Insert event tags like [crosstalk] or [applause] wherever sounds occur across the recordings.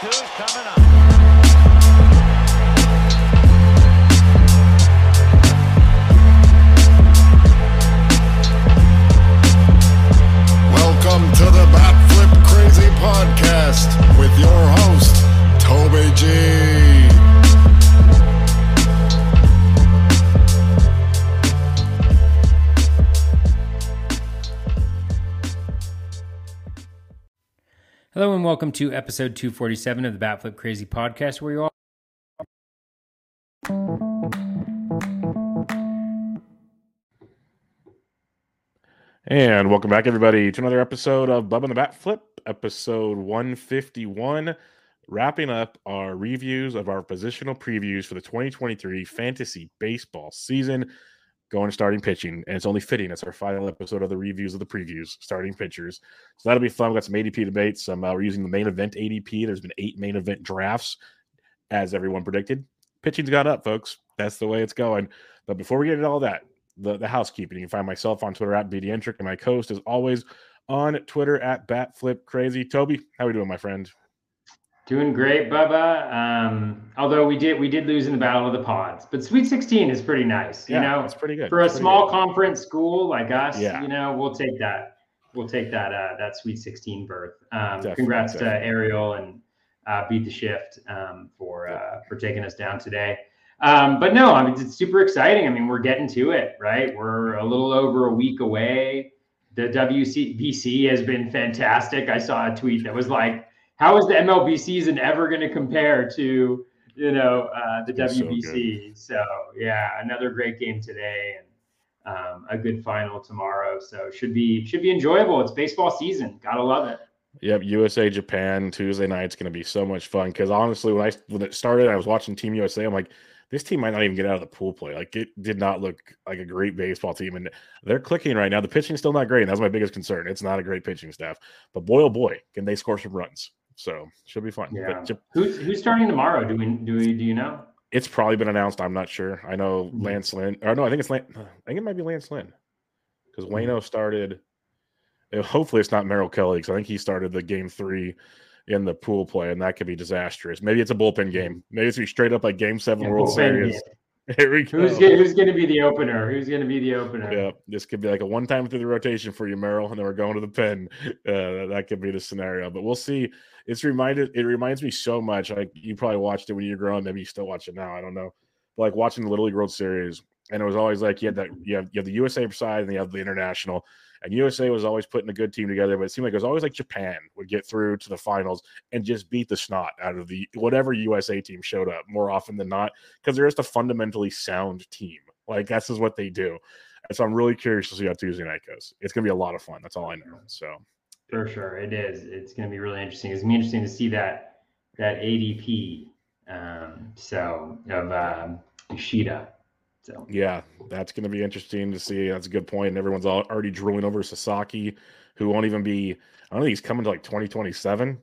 two's coming up. Welcome to the Bat Flip Crazy Podcast with your host, Toby G. Hello and welcome to episode 247 of the Batflip Crazy Podcast, where you all And welcome back, everybody, to another episode of Bub and the Bat Flip, episode 151, wrapping up our reviews of our positional previews for the 2023 fantasy baseball season, going to starting pitching. And it's only fitting. It's our final episode of the reviews of the previews, starting pitchers. So that'll be fun. We've got some ADP debates. Some, uh, we're using the main event ADP. There's been eight main event drafts, as everyone predicted. Pitching's got up, folks. That's the way it's going. But before we get into all that, the, the housekeeping. You can find myself on Twitter at BDentrek and my co-host is always on Twitter at BatFlipCrazy. Toby, how are we doing, my friend? Doing great, Bubba. Um, although we did we did lose in the battle of the pods, but Sweet 16 is pretty nice. You Yeah, know, it's pretty good. for a small good. conference school like us, Yeah. you know, we'll take that. We'll take that uh, that Sweet 16 berth. Um, Definitely, congrats to. Ariel and uh, Beat the Shift um, for uh, for taking us down today. Um, but no, I mean it's super exciting. I mean we're getting to it, right? We're a little over a week away. The WCBC has been fantastic. I saw a tweet that was like, "How is the MLB season ever going to compare to you know uh, the It's so. WBC?" So, yeah, another great game today and um, a good final tomorrow. So should be should be enjoyable. It's baseball season. Gotta love it. Yep, USA Japan Tuesday night's going to be so much fun because honestly, when I when it started, I was watching Team USA. I'm like, this team might not even get out of the pool play. Like it did not look like a great baseball team, and they're clicking right now. The pitching's still not great. And that's my biggest concern. It's not a great pitching staff, but boy oh boy, can they score some runs? So should be fun. Yeah. But Who's who's starting tomorrow? Do we do we do you know? it's probably been announced. I'm not sure. I know Mhm. Lance Lynn, or no, I think it's Lance. I think it might be Lance Lynn because Mhm. Wayno started. uh, Hopefully, it's not Merrill Kelly because I think he started the game three in the pool play, and that could be disastrous. Maybe it's a bullpen game. Maybe it's be straight up like Game Seven Yeah, World Series. game. Here we go. Who's who's going to be the opener? Who's going to be the opener? Yeah, this could be like a one time through the rotation for you, Merrill, and then we're going to the pen. Uh, that could be the scenario, but we'll see. It's reminded. It reminds me so much. Like you probably watched it when you were growing. Maybe you still watch it now. I don't know. But like watching the Little League World Series, and it was always like you had that. You have you have the USA side, and you have the international. And USA was always putting a good team together, but it seemed like it was always like Japan would get through to the finals and just beat the snot out of the whatever USA team showed up more often than not because they're just a fundamentally sound team. Like that's just what they do. And so I'm really curious to see how Tuesday night goes. It's gonna be a lot of fun. That's all I know. So For sure, it is. It's going to be really interesting. It's to be interesting to see that that ADP. Um, so of um, Ishida. So yeah, that's gonna be interesting to see. That's a good point. And everyone's already drooling over Sasaki, who won't even be. I don't think he's coming to like 2027.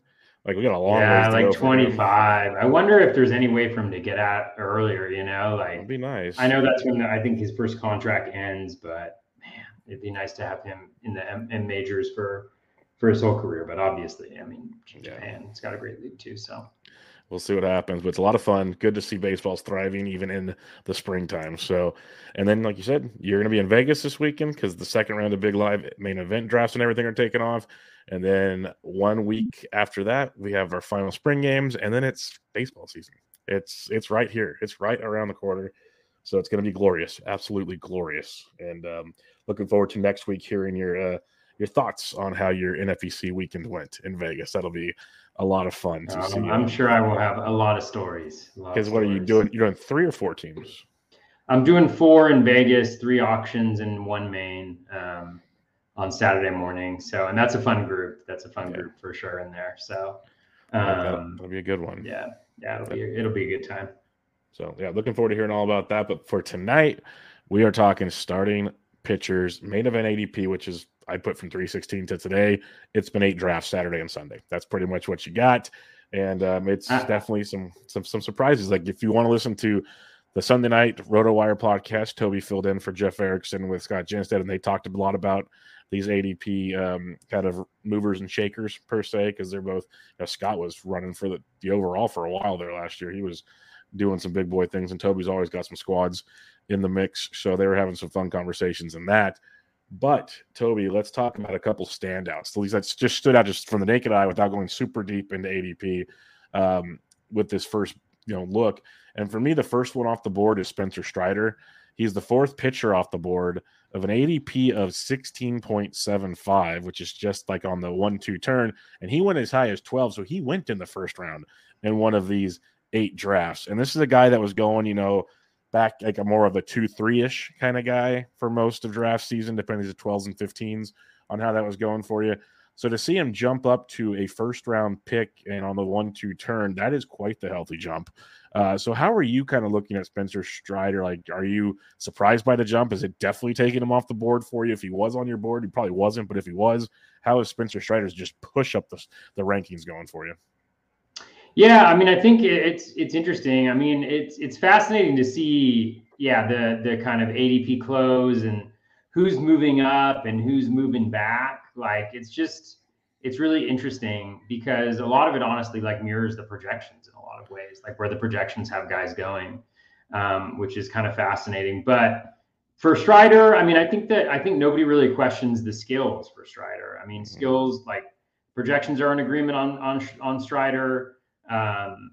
Like we got a long yeah, ways to like go for him. 25. I wonder if there's any way for him to get out earlier. You know, That'd like be nice. I know that's when I think his first contract ends, but man, it'd be nice to have him in the M, M majors for for his whole career. But obviously, I mean, Yeah. Japan, it's got a great league too. So we'll see what happens. But it's a lot of fun. Good to see baseball's thriving even in the springtime. So, and then like you said, you're going to be in Vegas this weekend because the second round of big live main event drafts and everything are taking off. And then one week after that, we have our final spring games, and then it's baseball season. It's it's right here. It's right around the corner. So it's going to be glorious, absolutely glorious. And um, looking forward to next week hearing your uh, your thoughts on how your NFEC weekend went in Vegas. That'll be a lot of fun to see. um, I'm sure I will have a lot of stories. a lot of Because what are you doing? You're doing three or four teams. I'm doing four in Vegas, three auctions, and one main um, on Saturday morning. So, and that's a fun group. That's a fun Yeah. group for sure in there. So, That'll- um, that'll be a good one. yeah, yeah, it'll be it'll be a good time. So yeah, looking forward to hearing all about that. But for tonight, we are talking starting pitchers, main event ADP, which is I put from 316 to today. It's been eight drafts Saturday and Sunday. That's pretty much what you got. And um, it's Ah. definitely some some some surprises. Like if you want to listen to the Sunday night RotoWire podcast, Toby filled in for Jeff Erickson with Scott Jenstad, and they talked a lot about these ADP um, kind of movers and shakers per se, because they're both. You know, Scott was running for the, the overall for a while there last year. He was doing some big boy things, and Toby's always got some squads in the mix, so they were having some fun conversations in that. But Toby, let's talk about a couple standouts. At least that's just stood out just from the naked eye without going super deep into ADP um, with this first you know look. And for me, the first one off the board is Spencer Strider. He's the fourth pitcher off the board of an ADP of 16.75, which is just like on the one two turn. And he went as high as 12. So he went in the first round in one of these eight drafts. And this is a guy that was going, you know, back like a more of a two, three ish kind of guy for most of draft season, depending on the 12s and 15s on how that was going for you. So to see him jump up to a first round pick and on the one two turn, that is quite the healthy jump. Uh, so how are you kind of looking at Spencer Strider? Like, are you surprised by the jump? Is it definitely taking him off the board for you? If he was on your board, he probably wasn't, but if he was, how is Spencer Strider's just push up the, the rankings going for you? Yeah, I mean, I think it's it's interesting. I mean, it's it's fascinating to see, yeah, the the kind of ADP close and who's moving up and who's moving back. Like, it's just it's really interesting because a lot of it honestly like mirrors the projections in a lot of ways like where the projections have guys going um, which is kind of fascinating but for strider i mean i think that i think nobody really questions the skills for strider i mean mm-hmm. skills like projections are in agreement on on on strider um,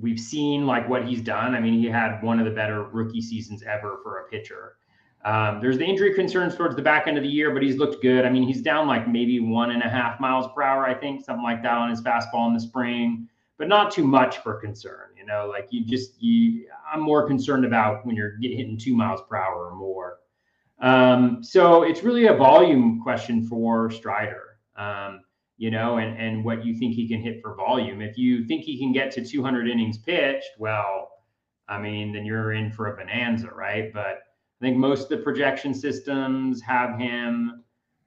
we've seen like what he's done i mean he had one of the better rookie seasons ever for a pitcher um, there's the injury concerns towards the back end of the year, but he's looked good. I mean, he's down like maybe one and a half miles per hour, I think, something like that on his fastball in the spring, but not too much for concern. You know, like you just, you, I'm more concerned about when you're hitting two miles per hour or more. Um, so it's really a volume question for Strider, um, you know, and, and what you think he can hit for volume. If you think he can get to 200 innings pitched, well, I mean, then you're in for a bonanza, right? But I think most of the projection systems have him.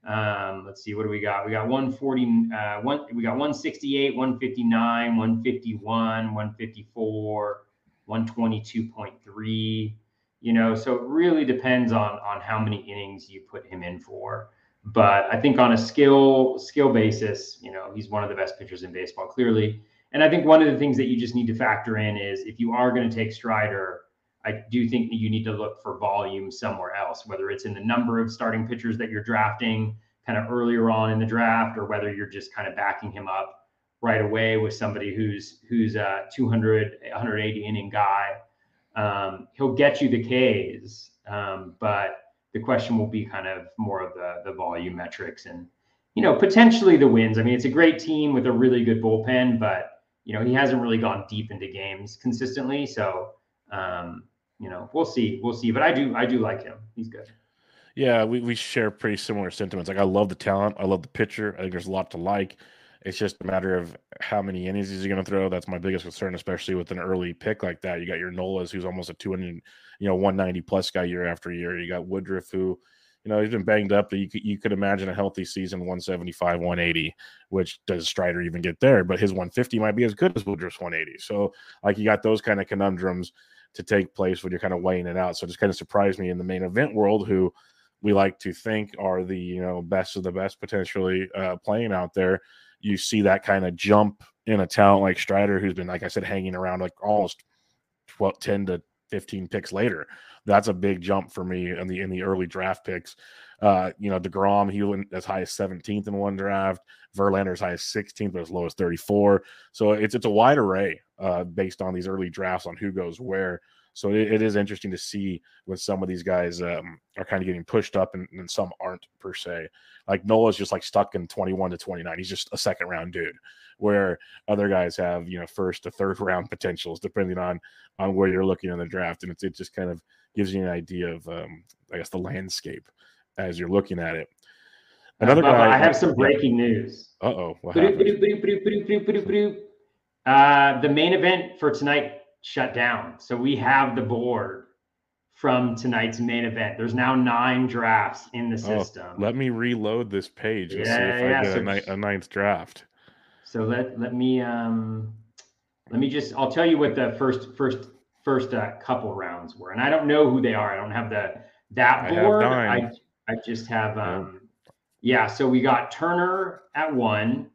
Um, let's see, what do we got? We got 140, uh, one, we got 168, 159, 151, 154, 122.3. You know, so it really depends on on how many innings you put him in for. But I think on a skill skill basis, you know, he's one of the best pitchers in baseball, clearly. And I think one of the things that you just need to factor in is if you are going to take Strider, I do think that you need to look for volume somewhere else, whether it's in the number of starting pitchers that you're drafting kind of earlier on in the draft, or whether you're just kind of backing him up right away with somebody who's who's a 200 180 inning guy. Um, he'll get you the Ks, um, but the question will be kind of more of the the volume metrics and you know potentially the wins. I mean, it's a great team with a really good bullpen, but you know he hasn't really gone deep into games consistently, so. Um, you know, we'll see, we'll see. But I do, I do like him. He's good. Yeah, we, we share pretty similar sentiments. Like I love the talent, I love the pitcher. I think there's a lot to like. It's just a matter of how many innings is he going to throw. That's my biggest concern, especially with an early pick like that. You got your Nolas, who's almost a 200, you know, 190 plus guy year after year. You got Woodruff, who, you know, he's been banged up. You could you could imagine a healthy season 175, 180, which does Strider even get there? But his 150 might be as good as Woodruff's 180. So like you got those kind of conundrums to take place when you're kind of weighing it out. So it just kind of surprised me in the main event world, who we like to think are the you know best of the best potentially uh, playing out there. You see that kind of jump in a talent like Strider, who's been like I said, hanging around like almost 12, 10 to 15 picks later. That's a big jump for me in the in the early draft picks. Uh, you know, DeGrom, he went as high as 17th in one draft. Verlander as high as 16th, but as low as 34. So it's it's a wide array uh, based on these early drafts on who goes where. So it, it is interesting to see when some of these guys um, are kind of getting pushed up and, and, some aren't per se. Like Nola's just like stuck in 21 to 29. He's just a second round dude, where other guys have you know first to third [laughs] round potentials depending on on where you're looking in the draft, and it, it just kind of gives you an idea of um, I guess the landscape as you're looking at it. Another guy. I have some breaking news. Uh oh. Uh, the main event for tonight shut down. So we have the board from tonight's main event. There's now nine drafts in the oh, system. Oh, let me reload this page and yeah, see if yeah. I get so, a, ni- a ninth draft. So let let me um let me just I'll tell you what the first first first uh, couple rounds were, and I don't know who they are. I don't have the that board. I I, I just have um Yeah, so we got Turner at one.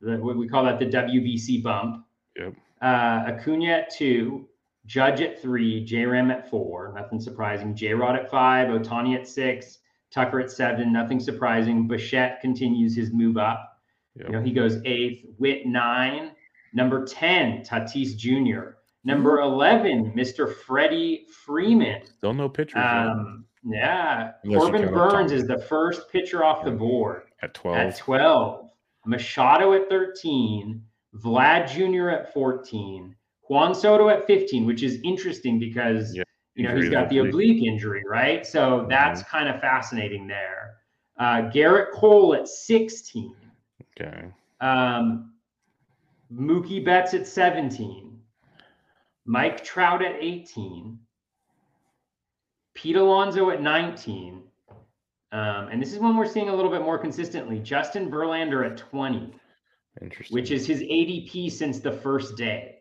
The, what we call that the WBC bump. Yep. Uh, Acuna at two, Judge at three, J Ram at four. Nothing surprising. J Rod at five, Ohtani at six, Tucker at seven. Nothing surprising. Bichette continues his move up. Yep. You know, he goes eighth. Witt nine. Number 10, Tatis Jr. Number 11, Mr. Freddie Freeman. Still no pitchers. Um, yeah. Unless Corbin Burnes is the first pitcher off the board at 12. at 12. Machado at 13. Vlad Jr. at 14. Juan Soto at 15, which is interesting because Yeah, you know he's got the oblique. injury, right? So Mm-hmm. that's kind of fascinating there. Uh, Gerrit Cole at 16. Okay. Um, Mookie Betts at 17. Mike Trout at 18. Pete Alonso at 19. Um, and this is one we're seeing a little bit more consistently. Justin Verlander at 20, Interesting. which is his ADP since the first day.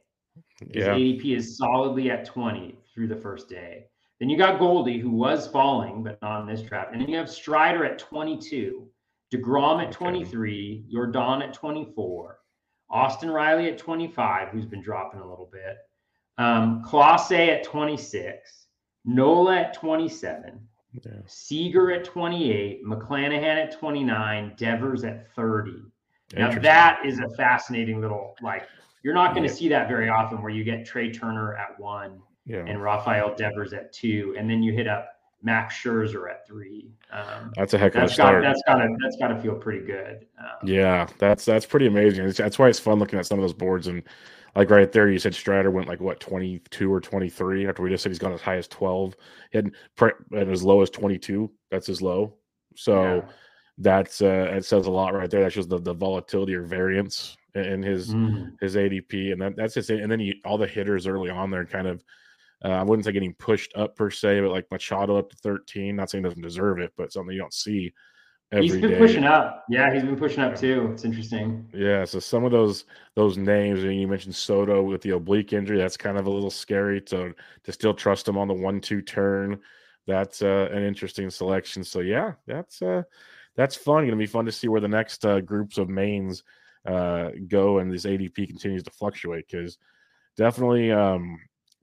His yeah. ADP is solidly at 20 through the first day. Then you got Goldie, who was falling, but not in this trap. And then you have Strider at 22, DeGrom at Okay. 23, Yordan at 24, Austin Riley at 25, who's been dropping a little bit, um, Classe at 26, Nola at 27, Yeah. Seager at 28, McClanahan at 29, Devers at 30. Now that is a fascinating little like you're not going to Yeah. see that very often where you get Trea Turner at one yeah. and Rafael Devers at two, and then you hit up Max Scherzer at three. Um, That's a heck of a that's got start. that's got to that's got to feel pretty good. Um, Yeah, that's that's pretty amazing. It's, that's why it's fun looking at some of those boards and like right there, you said Strider went like what twenty two or twenty three. After we just said he's gone as high as twelve, pre- and as low as twenty two. That's his low. So yeah. That's uh, it says a lot right there. That shows the, the volatility or variance in, his Mhm. his ADP, and that, that's just it. And then you, all the hitters early on there kind of. Uh, I wouldn't say getting pushed up per se, but like Machado up to 13. Not saying doesn't deserve it, but something you don't see every He's been day. pushing up. Yeah, he's been pushing up too. It's interesting. Yeah, so some of those those names, and you mentioned Soto with the oblique injury, that's kind of a little scary to to still trust him on the one-two turn. That's uh, an interesting selection. So yeah, that's uh, that's fun. Going to be fun to see where the next uh, groups of mains uh, go, and this ADP continues to fluctuate because definitely um,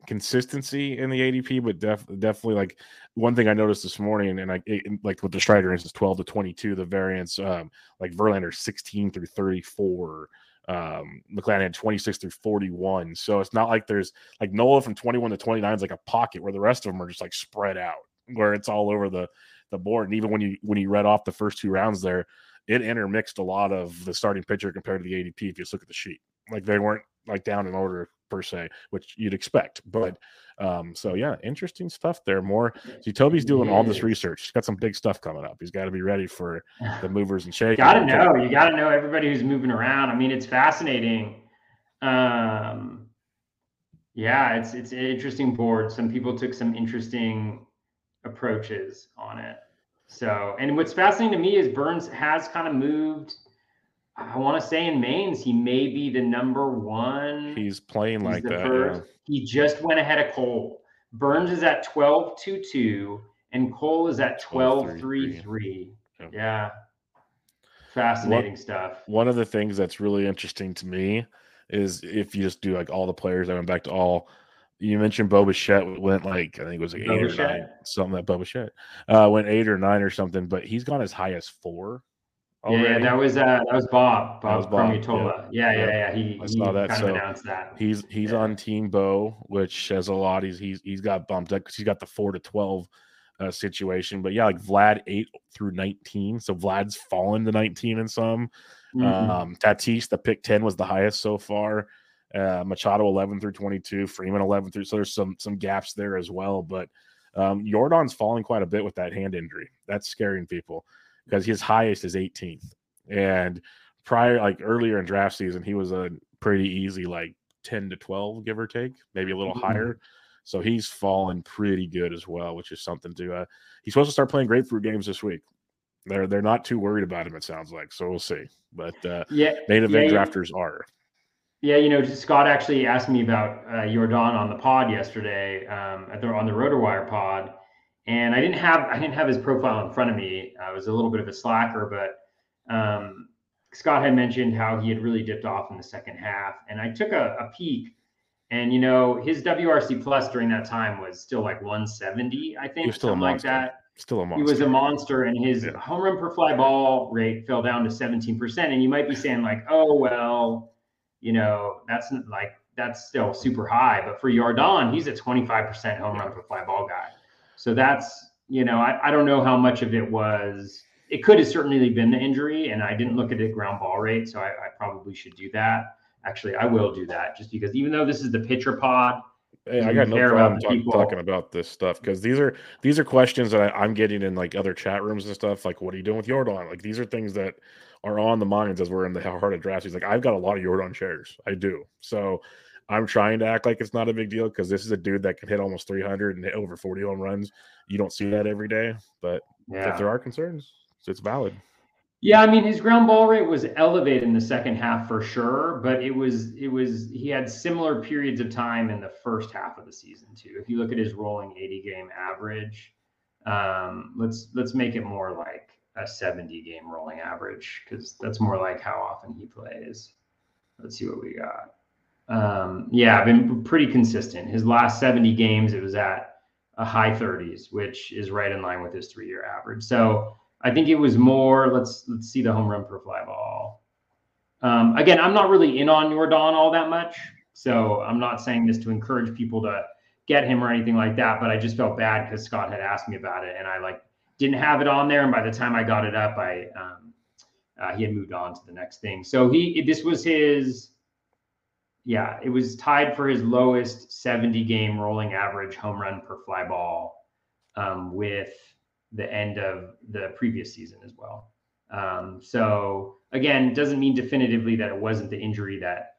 consistency in the ADP, but def- definitely like one thing I noticed this morning, and I it, like with the Strider is twelve to twenty-two, the variance um, like Verlander 16 through 34. Um, McClanahan 26 through 41. So it's not like there's like Nola from 21 to 29 is like a pocket where the rest of them are just like spread out, where it's all over the the board. And even when you when you read off the first two rounds there, it intermixed a lot of the starting pitcher compared to the ADP. If you just look at the sheet, like they weren't like down in order per se, which you'd expect. But um, so yeah, interesting stuff there. More see, Toby's doing all this research. He's got some big stuff coming up. He's got to be ready for [sighs] the movers and shakers. Got to know. You got to know everybody who's moving around. I mean, it's fascinating. Um, yeah, it's it's an interesting board. Some people took some interesting approaches on it. So, and what's fascinating to me is Burnes has kind of moved. I want to say in mains, he may be the number one. He's playing He's like that. first. He just went ahead of Cole. Burnes is at 12 2 2, and Cole is at 12 3 3. Yep. Yeah. Fascinating stuff. One of the things that's really interesting to me is if you just do like all the players, I went back to all. You mentioned Boba Bichette went like I think it was like eight Bo or Bichette? nine, something that Boba Bichette uh, went eight or nine or something, but he's gone as high as four. Yeah, yeah, that was uh, that was Bob. That was Bob Bob, Promutola. Yeah, yeah, Yeah. yeah. He, I he saw that, kind so of announced that. He's he's Yeah. on Team Bo, which says a lot. He's he's he's got bumped up because he's got the four to twelve uh, situation. But yeah, like Vlad eight through nineteen, so Vlad's fallen to nineteen in some. Mhm. Um, Tatis, the pick ten was the highest so far. Uh, Machado eleven through twenty two, Freeman eleven through. So there's some some gaps there as well. But um, Yordan's falling quite a bit with that hand injury. That's scaring people because his highest is 18th, and prior like earlier in draft season, he was a pretty easy like 10 to 12, give or take, maybe a little Mhm. higher. So he's fallen pretty good as well, which is something to. Uh, he's supposed to start playing grapefruit games this week. They're they're not too worried about him. It sounds like so. We'll see. But uh, yeah, event yeah, drafters are. Yeah, you know, Scott actually asked me about uh, Yordan on the pod yesterday, um, at the on the RotoWire pod, and I didn't have I didn't have his profile in front of me. I was a little bit of a slacker, but Um, Scott had mentioned how he had really dipped off in the second half, and I took a, a peek, and you know his WRC plus during that time was still like 170, I think, something like that. Still a monster. He was a monster, and his Yeah. home run per fly ball rate fell down to 17%. And you might be saying, like, oh, well, you know, that's like, that's still super high. But for Yordan, he's a 25% home run for fly ball guy. So that's, you know, I, I don't know how much of it was, it could have certainly been the injury. And I didn't look at the ground ball rate. So I, I probably should do that. Actually, I will do that just because even though this is the pitcher pod, Hey, I got no care problem about talk, talking about this stuff because these are these are questions that I, I'm getting in like other chat rooms and stuff. Like, what are you doing with Yordan? Like, these are things that are on the minds as we're in the heart of drafts. He's like, I've got a lot of Yordan shares. I do. So I'm trying to act like it's not a big deal because this is a dude that can hit almost 300 and hit over 40 home runs. You don't see that every day, but yeah. if there are concerns, it's valid. Yeah, I mean his ground ball rate was elevated in the second half for sure, but it was it was he had similar periods of time in the first half of the season too. If you look at his rolling 80 game average, um, let's let's make it more like a 70 game rolling average because that's more like how often he plays. Let's see what we got. Um, yeah, I've been pretty consistent. His last 70 games, it was at a high 30s, which is right in line with his three year average. So I think it was more. Let's let's see the home run per fly ball. Um, again, I'm not really in on Yordan all that much, so I'm not saying this to encourage people to get him or anything like that. But I just felt bad because Scott had asked me about it, and I like didn't have it on there. And by the time I got it up, I um, uh, he had moved on to the next thing. So he this was his. Yeah, it was tied for his lowest 70 game rolling average home run per fly ball um, with the end of the previous season as well. Um, so again, doesn't mean definitively that it wasn't the injury that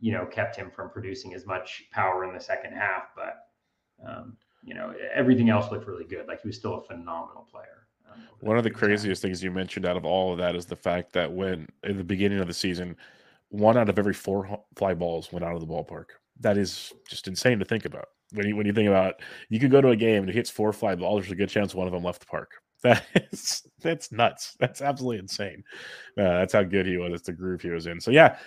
you know kept him from producing as much power in the second half, but um, you know everything else looked really good. Like he was still a phenomenal player. um, One of the craziest things you mentioned out of all of that is the fact that when in the beginning of the season, one out of every four fly balls went out of the ballpark. That is just insane to think about. When you when you think about, it. you could go to a game and it hits four fly balls. There's a good chance one of them left the park. [laughs] That is that's nuts. That's absolutely insane. Uh, that's how good he was. It's the groove he was in. So yeah.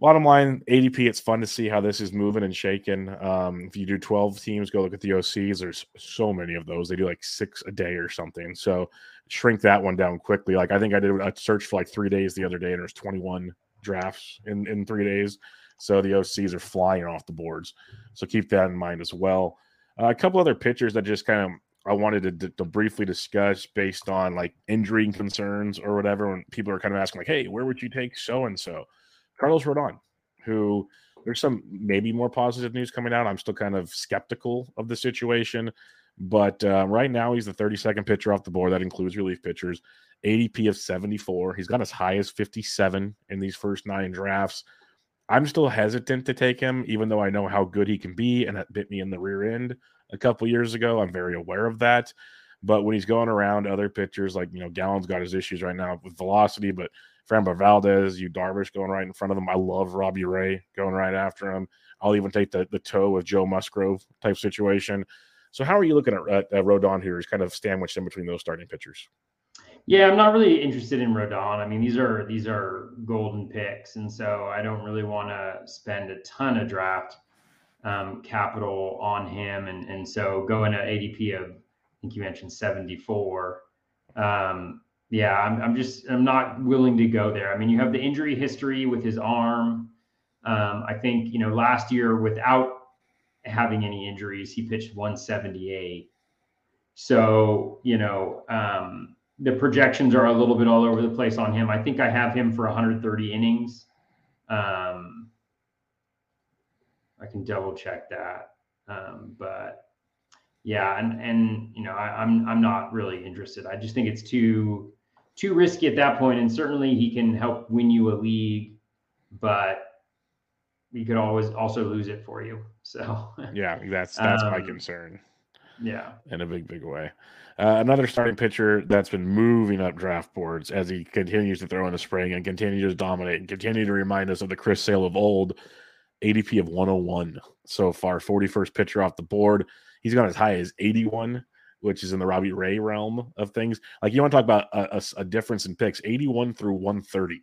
Bottom line, ADP. It's fun to see how this is moving and shaking. Um, if you do 12 teams, go look at the OCs. There's so many of those. They do like six a day or something. So shrink that one down quickly. Like I think I did a search for like three days the other day, and there's 21 drafts in in three days. So the OCs are flying off the boards. So keep that in mind as well. Uh, a couple other pitchers that just kind of I wanted to, to briefly discuss based on like injury concerns or whatever. When people are kind of asking like, "Hey, where would you take so and so?" Carlos Rodon, who there's some maybe more positive news coming out. I'm still kind of skeptical of the situation, but uh, right now he's the 32nd pitcher off the board. That includes relief pitchers. ADP of 74. He's got as high as 57 in these first nine drafts. I'm still hesitant to take him, even though I know how good he can be, and that bit me in the rear end a couple years ago. I'm very aware of that. But when he's going around other pitchers, like you know, Gallen's got his issues right now with velocity, but Framber Valdez, you Darvish going right in front of him. I love Robbie Ray going right after him. I'll even take the the toe with Joe Musgrove type situation. So how are you looking at, at, at Rodon here? He's kind of sandwiched in between those starting pitchers. Yeah, I'm not really interested in Rodon. I mean, these are these are golden picks, and so I don't really want to spend a ton of draft um, capital on him. And and so going at ADP of, I think you mentioned 74. Um, yeah, I'm I'm just I'm not willing to go there. I mean, you have the injury history with his arm. Um, I think you know last year without having any injuries, he pitched 178. So you know. Um, the projections are a little bit all over the place on him. I think I have him for 130 innings. Um, I can double check that, um, but yeah, and and you know I, I'm I'm not really interested. I just think it's too too risky at that point, and certainly he can help win you a league, but he could always also lose it for you. So [laughs] Yeah, that's that's my Um, concern yeah, in a big big way. Uh, another starting pitcher that's been moving up draft boards as he continues to throw in the spring and continue to dominate and continue to remind us of the Chris Sale of old. ADP of 101 so far, 41st pitcher off the board. He's gone as high as 81 which is in the Robbie Ray realm of things. Like you want to talk about a, a, a difference in picks, 81 through 130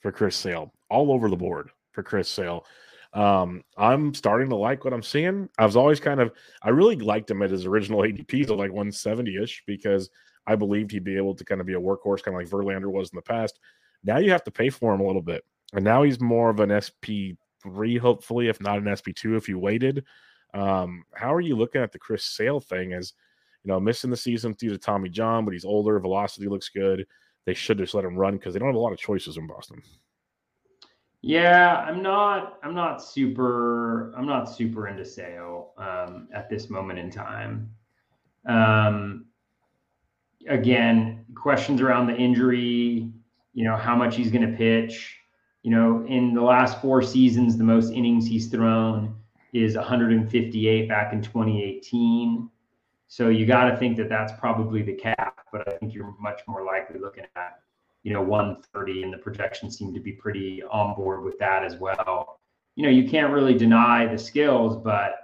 for Chris Sale, all over the board for Chris Sale. Um, I'm starting to like what I'm seeing. I was always kind of, I really liked him at his original ADPs of like 170 ish because I believed he'd be able to kind of be a workhorse, kind of like Verlander was in the past. Now you have to pay for him a little bit. And now he's more of an SP3, hopefully, if not an SP2 if you waited. Um, how are you looking at the Chris Sale thing as, you know, missing the season due to Tommy John, but he's older, velocity looks good. They should just let him run because they don't have a lot of choices in Boston. Yeah, I'm not. I'm not super. I'm not super into Sale um, at this moment in time. Um, again, questions around the injury. You know how much he's going to pitch. You know, in the last four seasons, the most innings he's thrown is 158 back in 2018. So you got to think that that's probably the cap. But I think you're much more likely looking at you know 130 and the projections seem to be pretty on board with that as well. You know you can't really deny the skills but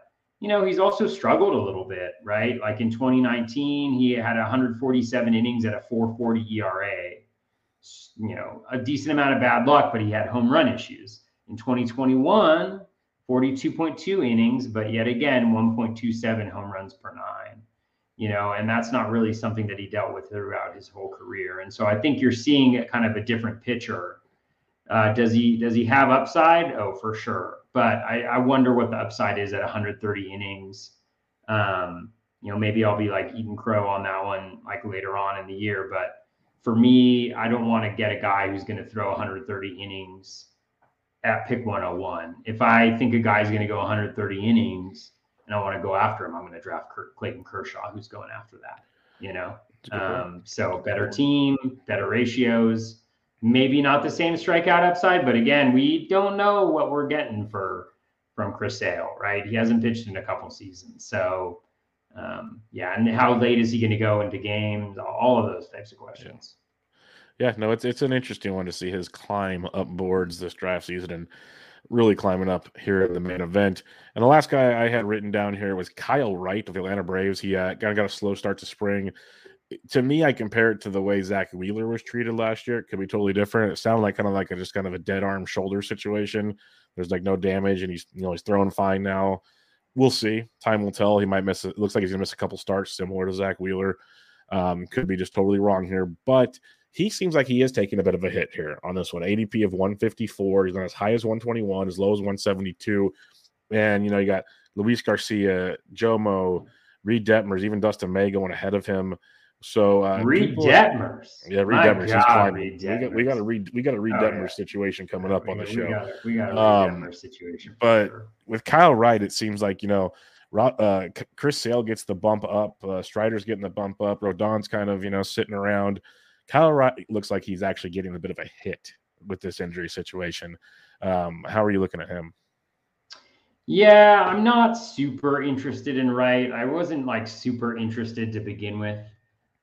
you know he's also struggled a little bit right? Like in 2019 he had 147 innings at a 440 era you know a decent amount of bad luck but he had home run issues. In 2021 42.2 innings but yet again 1.27 home runs per nine you know, and that's not really something that he dealt with throughout his whole career. And so I think you're seeing kind of a different pitcher. Uh, does he does he have upside? Oh, for sure. But I, I wonder what the upside is at 130 innings. Um, you know, maybe I'll be like Eden Crow on that one, like later on in the year. But for me, I don't want to get a guy who's going to throw 130 innings at pick 101. If I think a guy's going to go 130 innings, and I want to go after him, I'm going to draft Kurt, Clayton Kershaw, who's going after that. You know, um, so better team, better ratios, maybe not the same strikeout upside, but again, we don't know what we're getting for from Chris Sale, right? He hasn't pitched in a couple seasons, so um, yeah. And how late is he going to go into games? All of those types of questions. Yeah. yeah, no, it's it's an interesting one to see his climb up boards this draft season and really climbing up here in the main event. And the last guy I had written down here was Kyle Wright of the Atlanta Braves. He uh, got, got a slow start to spring. To me, I compare it to the way Zack Wheeler was treated last year. It could be totally different. It sounded like kind of like a just kind of a dead arm shoulder situation. There's like no damage, and he's you know he's throwing fine now. We'll see. Time will tell. He might miss. It looks like he's gonna miss a couple starts, similar to Zack Wheeler. Um, could be just totally wrong here, but he seems like he is taking a bit of a hit here on this one. ADP of 154. He's on as high as 121, as low as 172. And, you know, you got Luis Garcia, Jomo, Reid Detmers, even Dustin May going ahead of him. So uh, Reid Detmers, yeah, Reid Detmers is climbing. Detmers. We got, a we got a Reid oh, Detmers yeah. situation coming up on the show. We got, a, we got a um, Detmers situation. But sure. with Kyle Wright, it seems like you know uh, Chris Sale gets the bump up, uh, Strider's getting the bump up, Rodon's kind of you know sitting around. Kyle Wright looks like he's actually getting a bit of a hit with this injury situation. Um, how are you looking at him? Yeah, I'm not super interested in Wright. I wasn't like super interested to begin with.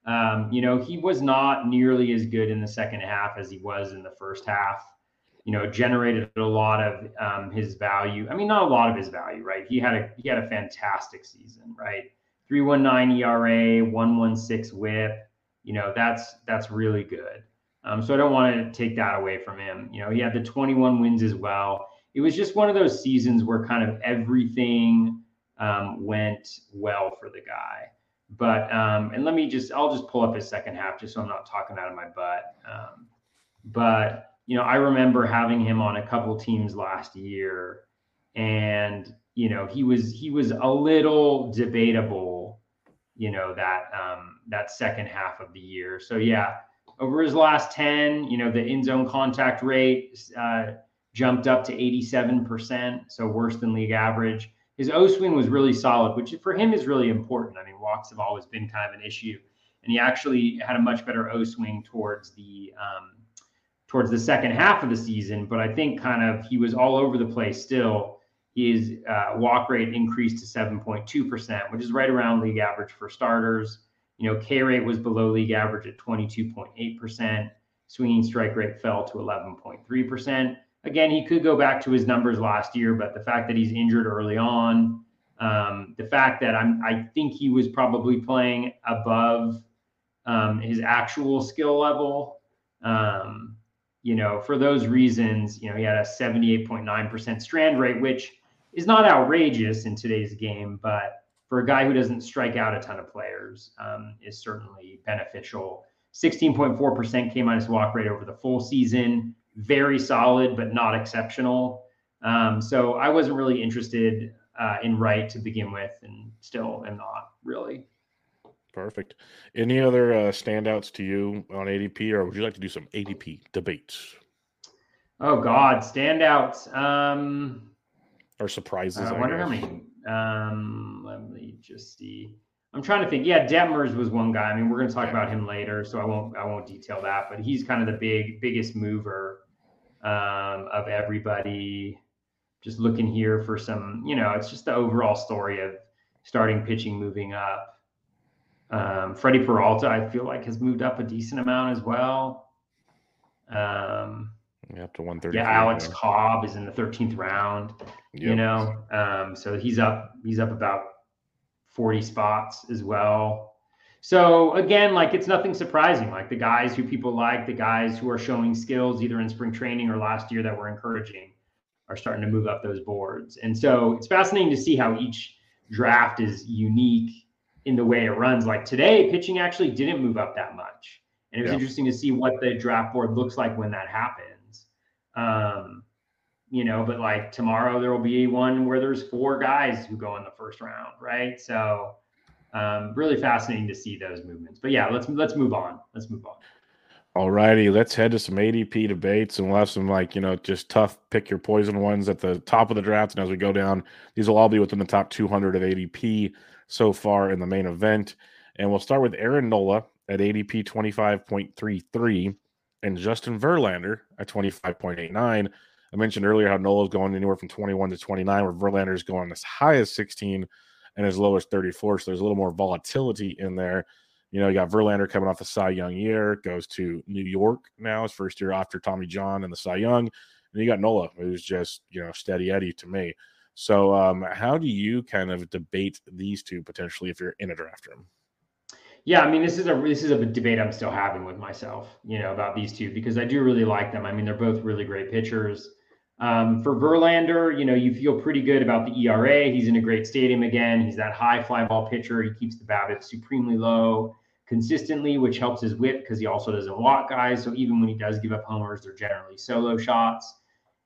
Um, you know, he was not nearly as good in the second half as he was in the first half. You know, generated a lot of um, his value. I mean, not a lot of his value, right? He had a he had a fantastic season, right? 319 ERA, 116 whip you know that's that's really good. Um, so I don't want to take that away from him. You know, he had the 21 wins as well. It was just one of those seasons where kind of everything um, went well for the guy. But um, and let me just I'll just pull up his second half just so I'm not talking out of my butt. Um, but you know, I remember having him on a couple teams last year, and you know, he was he was a little debatable you know that um, that second half of the year. So yeah, over his last ten, you know the in zone contact rate uh, jumped up to 87%, so worse than league average. His O swing was really solid, which for him is really important. I mean, walks have always been kind of an issue, and he actually had a much better O swing towards the um, towards the second half of the season. But I think kind of he was all over the place still his uh, walk rate increased to 7.2%, which is right around league average for starters. You know, K rate was below league average at 22.8%. Swinging strike rate fell to 11.3%. Again, he could go back to his numbers last year, but the fact that he's injured early on, Um, the fact that I'm, I think he was probably playing above um, his actual skill level. Um, you know, for those reasons, you know, he had a 78.9% strand rate, which is not outrageous in today's game, but for a guy who doesn't strike out a ton of players, um, is certainly beneficial. 16.4% K minus walk rate over the full season, very solid, but not exceptional. Um, so I wasn't really interested uh, in Wright to begin with, and still am not really. Perfect. Any other uh, standouts to you on ADP, or would you like to do some ADP debates Oh God, standouts. Um, or surprises? I I wonder how many. Um, let me just see. I'm trying to think. Yeah, Detmers was one guy. I mean, we're going to talk about him later, so I won't. I won't detail that. But he's kind of the big, biggest mover um, of everybody. Just looking here for some. You know, it's just the overall story of starting pitching, moving up. Um, Freddie Peralta, I feel like, has moved up a decent amount as well. Um, Yeah, up to one thirty. yeah, Alex Cobb is in the 13th round you know? Um, so he's up he's up about 40 spots as well. So again like it's nothing surprising. Like the guys who people like the guys who are showing skills either in spring training or last year that we're encouraging are starting to move up those boards. And so it's fascinating to see how each draft is unique in the way it runs. Like today pitching actually didn't move up that much. And it was Yeah. interesting to see what the draft board looks like when that happens um, you know, but like tomorrow there will be one where there's four guys who go in the first round, right? So um, really fascinating to see those movements. But yeah, let's let's move on. Let's move on. All righty, let's head to some ADP debates and we'll have some like, you know, just tough pick your poison ones at the top of the draft. And as we go down, these will all be within the top 200 of ADP so far in the main event. And we'll start with Aaron Nola at ADP 25.33 and Justin Verlander at 25.89. I mentioned earlier how Nola's going anywhere from 21 to 29, where Verlander's going as high as 16 and as low as 34. So there's a little more volatility in there. You know, you got Verlander coming off the Cy Young year, goes to New York now, his first year after Tommy John and the Cy Young. And you got Nola, who's just, you know, steady Eddie to me. So, um, how do you kind of debate these two potentially if you're in a draft room? Yeah, I mean this is a this is a debate I'm still having with myself, you know, about these two because I do really like them. I mean they're both really great pitchers. Um, for Verlander, you know, you feel pretty good about the ERA. He's in a great stadium again. He's that high fly ball pitcher. He keeps the BABIP supremely low consistently, which helps his whip because he also doesn't walk guys. So even when he does give up homers, they're generally solo shots.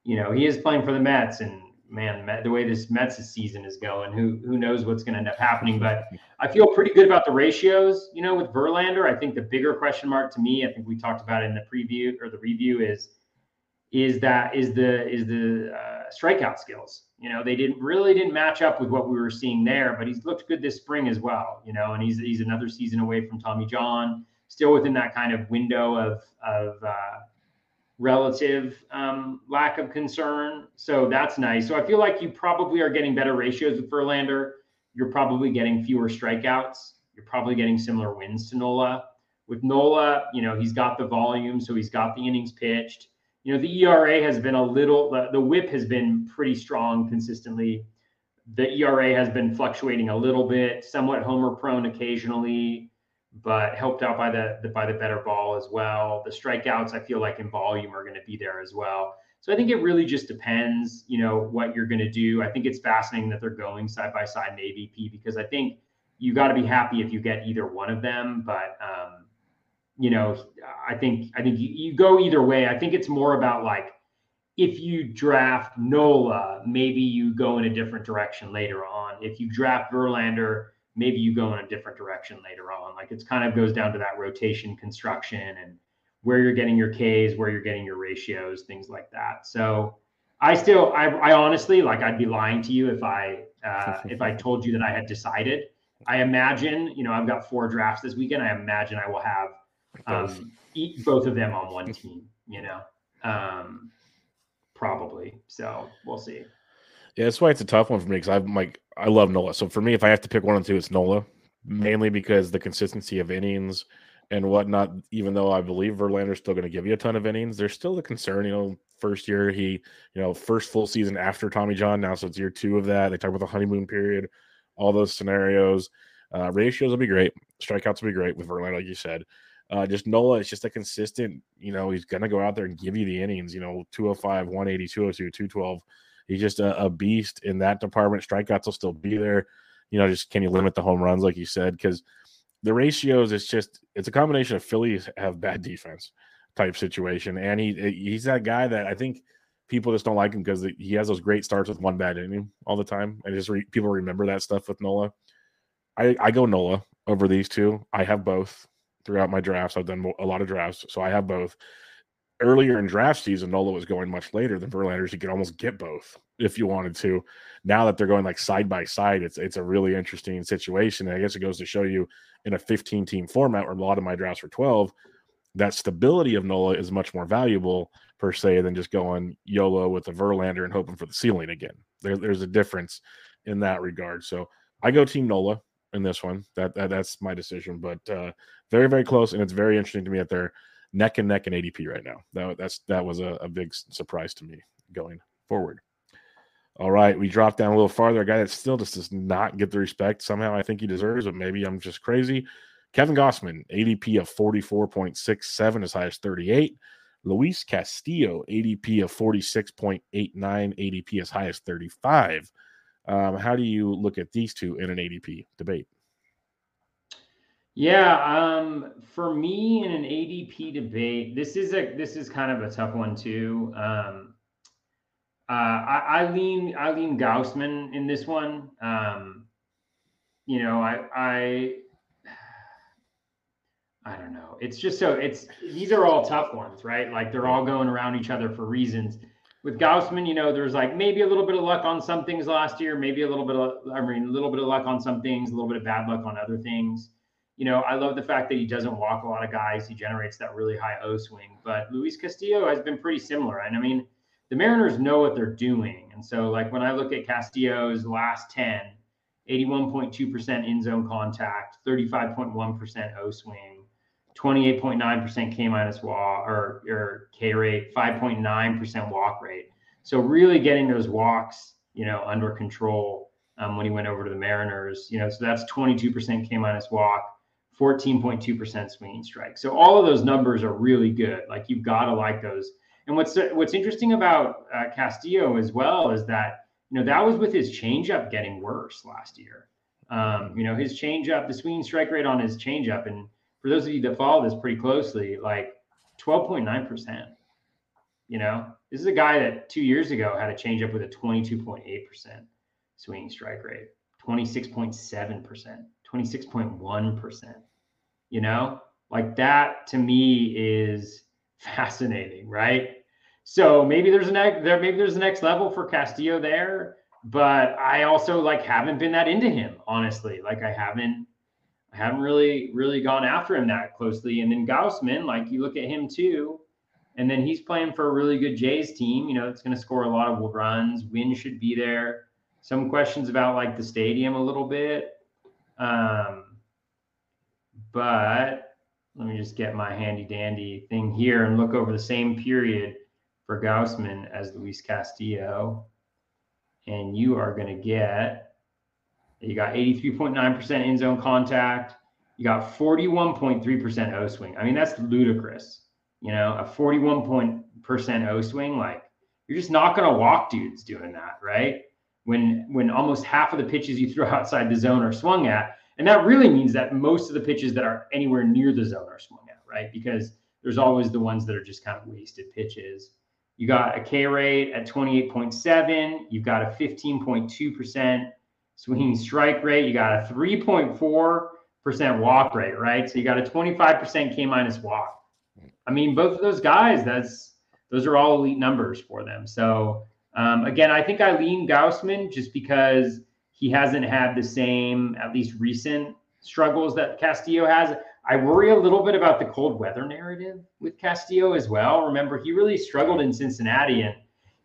You know, he is playing for the Mets, and man, the way this Mets season is going, who who knows what's going to end up happening? But I feel pretty good about the ratios. You know, with Verlander, I think the bigger question mark to me, I think we talked about it in the preview or the review, is is that is the is the uh, strikeout skills. You know, they didn't really didn't match up with what we were seeing there, but he's looked good this spring as well. You know, and he's he's another season away from Tommy John, still within that kind of window of of uh, relative um, lack of concern. So that's nice. So I feel like you probably are getting better ratios with Verlander. You're probably getting fewer strikeouts. You're probably getting similar wins to Nola. With Nola, you know, he's got the volume, so he's got the innings pitched. You know, the ERA has been a little, the, the whip has been pretty strong consistently. The ERA has been fluctuating a little bit, somewhat homer prone occasionally, but helped out by the, the by the better ball as well. The strikeouts, I feel like in volume are going to be there as well. So I think it really just depends, you know, what you're going to do. I think it's fascinating that they're going side by side in because I think you got to be happy if you get either one of them. But um, you know, I think I think you, you go either way. I think it's more about like if you draft Nola, maybe you go in a different direction later on. If you draft Verlander, maybe you go in a different direction later on. Like it's kind of goes down to that rotation construction and where you're getting your Ks, where you're getting your ratios, things like that. So I still, I, I honestly, like I'd be lying to you if I, uh, if I [laughs] told you that I had decided. I imagine, you know, I've got four drafts this weekend. I imagine I will have Both. um, both of them on one team. You know, um, probably. So we'll see. Yeah, that's why it's a tough one for me because I'm like I love Nola. So for me, if I have to pick one or two, it's Nola, mainly because the consistency of innings and whatnot. Even though I believe Verlander's still going to give you a ton of innings, there's still the concern. You know, first year. He, you know, first full season after Tommy John. Now, so it's year two of that. They talk about the honeymoon period, all those scenarios. Uh, ratios will be great. Strikeouts will be great with Verlander, like you said. Uh, just Nola is just a consistent, you know, he's going to go out there and give you the innings, you know, 205, 180, 202, 212. He's just a, a beast in that department. Strikeouts will still be there. You know, just can you limit the home runs, like you said? Because the ratios, it's just, it's a combination of Phillies have bad defense type situation. And he eh, he's that guy that I think people just don't like him because he has those great starts with one bad inning all the time. And just re, people remember that stuff with Nola. I, I go Nola over these two. I have both throughout my drafts. I've done a lot of drafts, so I have both. Earlier in draft season, Nola was going much later than Verlander's, You could almost get both if you wanted to. Now that they're going like side by side, it's it's a really interesting situation. And I guess it goes to show you in a 15 team format where a lot of my drafts were 12, that stability of Nola is much more valuable per se than just going YOLO with the Verlander and hoping for the ceiling again. There, there's a difference in that regard. So I go Team Nola in this one. That, that that's my decision, but uh, very very close, and it's very interesting to me that they're neck and neck in ADP right now. That that's that was a, a big surprise to me going forward. All right, we dropped down a little farther. A guy that still just does not get the respect somehow I think he deserves, but maybe I'm just crazy. Kevin Gausman, ADP of 44.67, as high as 38. Luis Castillo, ADP of 46.89, ADP as high as 35. Um, how do you look at these two in an ADP debate? Yeah, um, for me in an ADP debate, this is a this is kind of a tough one too. Um, uh, I, I lean I lean Gausman in this one. Um, you know, I I I don't know. It's just so it's these are all tough ones, right? Like they're all going around each other for reasons with Gausman, you know, there's like maybe a little bit of luck on some things last year, maybe a little bit of, I mean, a little bit of luck on some things, a little bit of bad luck on other things. You know, I love the fact that he doesn't walk a lot of guys. He generates that really high O swing. But Luis Castillo has been pretty similar. And I mean, the Mariners know what they're doing. And so, like, when I look at Castillo's last 10, 81.2% in zone contact, 35.1% O swing, 28.9% K minus walk or, or K rate, 5.9% walk rate. So really getting those walks, you know, under control um, when he went over to the Mariners, you know, so that's 22% K minus walk, 14.2% swinging strike. So all of those numbers are really good. Like you've got to like those. And what's what's interesting about uh, Castillo as well is that you know that was with his changeup getting worse last year. Um, you know his changeup, the swinging strike rate on his changeup, and for those of you that follow this pretty closely, like 12.9%. You know, this is a guy that two years ago had a changeup with a 22.8% swinging strike rate, 26.7%, 26.1%. You know, like that to me is [laughs] fascinating, right? So maybe there's a next there, maybe there's a next level for Castillo there, but I also like haven't been that into him, honestly. Like I haven't I haven't really really gone after him that closely. And then Gausman, like you look at him too, and then he's playing for a really good Jays team. You know, it's going to score a lot of runs. Win should be there. Some questions about like the stadium a little bit. Um, but let me just get my handy dandy thing here and look over the same period for Gausman as Luis Castillo. And you are going to get you got 83.9% in zone contact. You got 41.3% O swing. I mean, that's ludicrous. You know, a 41% O swing, like you're just not going to walk dudes doing that, right? When when almost half of the pitches you throw [laughs] outside the zone are swung at, and that really means that most of the pitches that are anywhere near the zone are swung at, right? Because there's always the ones that are just kind of wasted pitches. You got a K rate at 28.7. You've got a 15.2% swinging strike rate. You got a 3.4% walk rate, right? So you got a 25% K minus walk. I mean, both of those guys, that's those are all elite numbers for them. So um, again, I think Eileen lean Gausman just because he hasn't had the same, at least recent struggles that Castillo has. I worry a little bit about the cold weather narrative with Castillo as well. Remember, he really struggled in Cincinnati and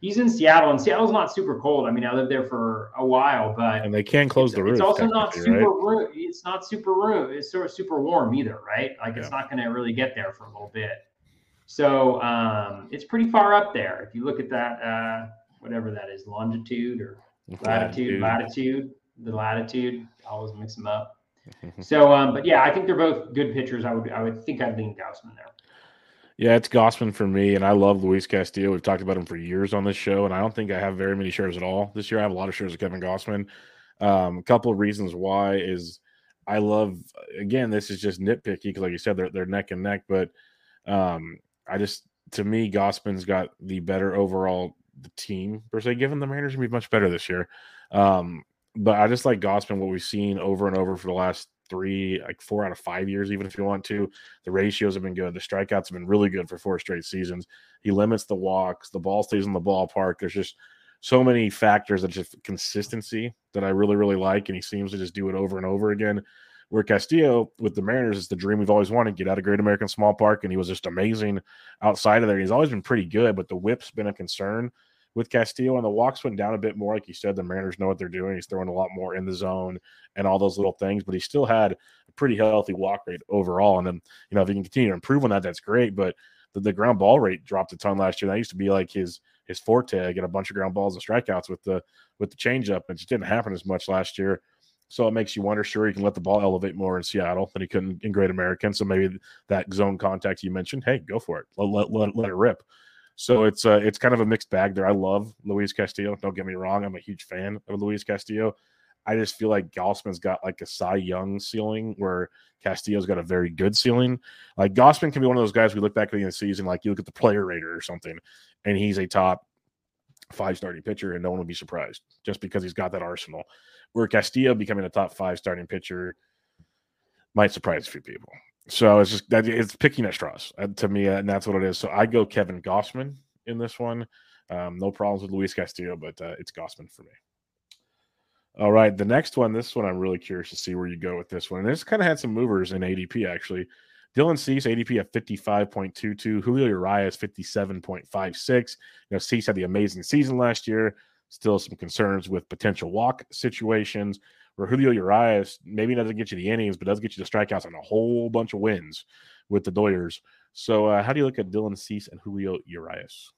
he's in Seattle, and Seattle's not super cold. I mean, I lived there for a while, but and they can close the roof. It's also not super. Right? It's not super room. It's sort of super warm either, right? Like yeah. it's not going to really get there for a little bit. So um, it's pretty far up there. If you look at that, uh, whatever that is, longitude or latitude, latitude, the latitude, I always mix them up. [laughs] so, um, but yeah, I think they're both good pitchers. I would, I would think I'd lean Gausman there. Yeah, it's Gausman for me, and I love Luis Castillo. We've talked about him for years on this show, and I don't think I have very many shares at all this year. I have a lot of shares of Kevin Gausman. Um, a couple of reasons why is I love again, this is just nitpicky because, like you said, they're they're neck and neck, but um, I just to me, Gausman's got the better overall team per se. Given the Mariners will be much better this year, um, but I just like Gausman. What we've seen over and over for the last three, like four out of five years, even if you want to. The ratios have been good. The strikeouts have been really good for four straight seasons. He limits the walks. The ball stays in the ballpark. There's just so many factors that just consistency that I really, really like. And he seems to just do it over and over again. Where Castillo with the Mariners is the dream we've always wanted get out of Great American Small Park. And he was just amazing outside of there. He's always been pretty good, but the whip's been a concern with Castillo, and the walks went down a bit more. Like you said, the Mariners know what they're doing. He's throwing a lot more in the zone and all those little things, but he still had a pretty healthy walk rate overall. And then, you know, if he can continue to improve on that, that's great. But the, the ground ball rate dropped a ton last year. That used to be like his his forte, get a bunch of ground balls and strikeouts with the with the changeup. It just didn't happen as much last year. So it makes you wonder, sure, he can let the ball elevate more in Seattle than he couldn't in Great American. So maybe that zone contact you mentioned, hey, go for it. Let, let, let, let it rip. So it's uh, it's kind of a mixed bag there. I love Luis Castillo. Don't get me wrong. I'm a huge fan of Luis Castillo. I just feel like Gausman's got like a Cy Young ceiling where Castillo's got a very good ceiling. Like Gausman can be one of those guys we look back at the end of the season, like you look at the player rater or something, and he's a top five starting pitcher, and no one would be surprised just because he's got that arsenal. Where Castillo becoming a top five starting pitcher might surprise a few people. So it's just that it's picking at straws uh, to me, and that's what it is. So I go Kevin Gausman in this one. Um, no problems with Luis Castillo, but uh, it's Gausman for me. All right, the next one. This one I'm really curious to see where you go with this one. And this kind of had some movers in ADP actually. Dylan Cease ADP at 55.22, Julio Urias 57.56. You know, Cease had the amazing season last year. Still some concerns with potential walk situations Julio Urias maybe doesn't get you the innings, but does get you the strikeouts and a whole bunch of wins with the Doyers. So, uh, how do you look at Dylan Cease and Julio Urias?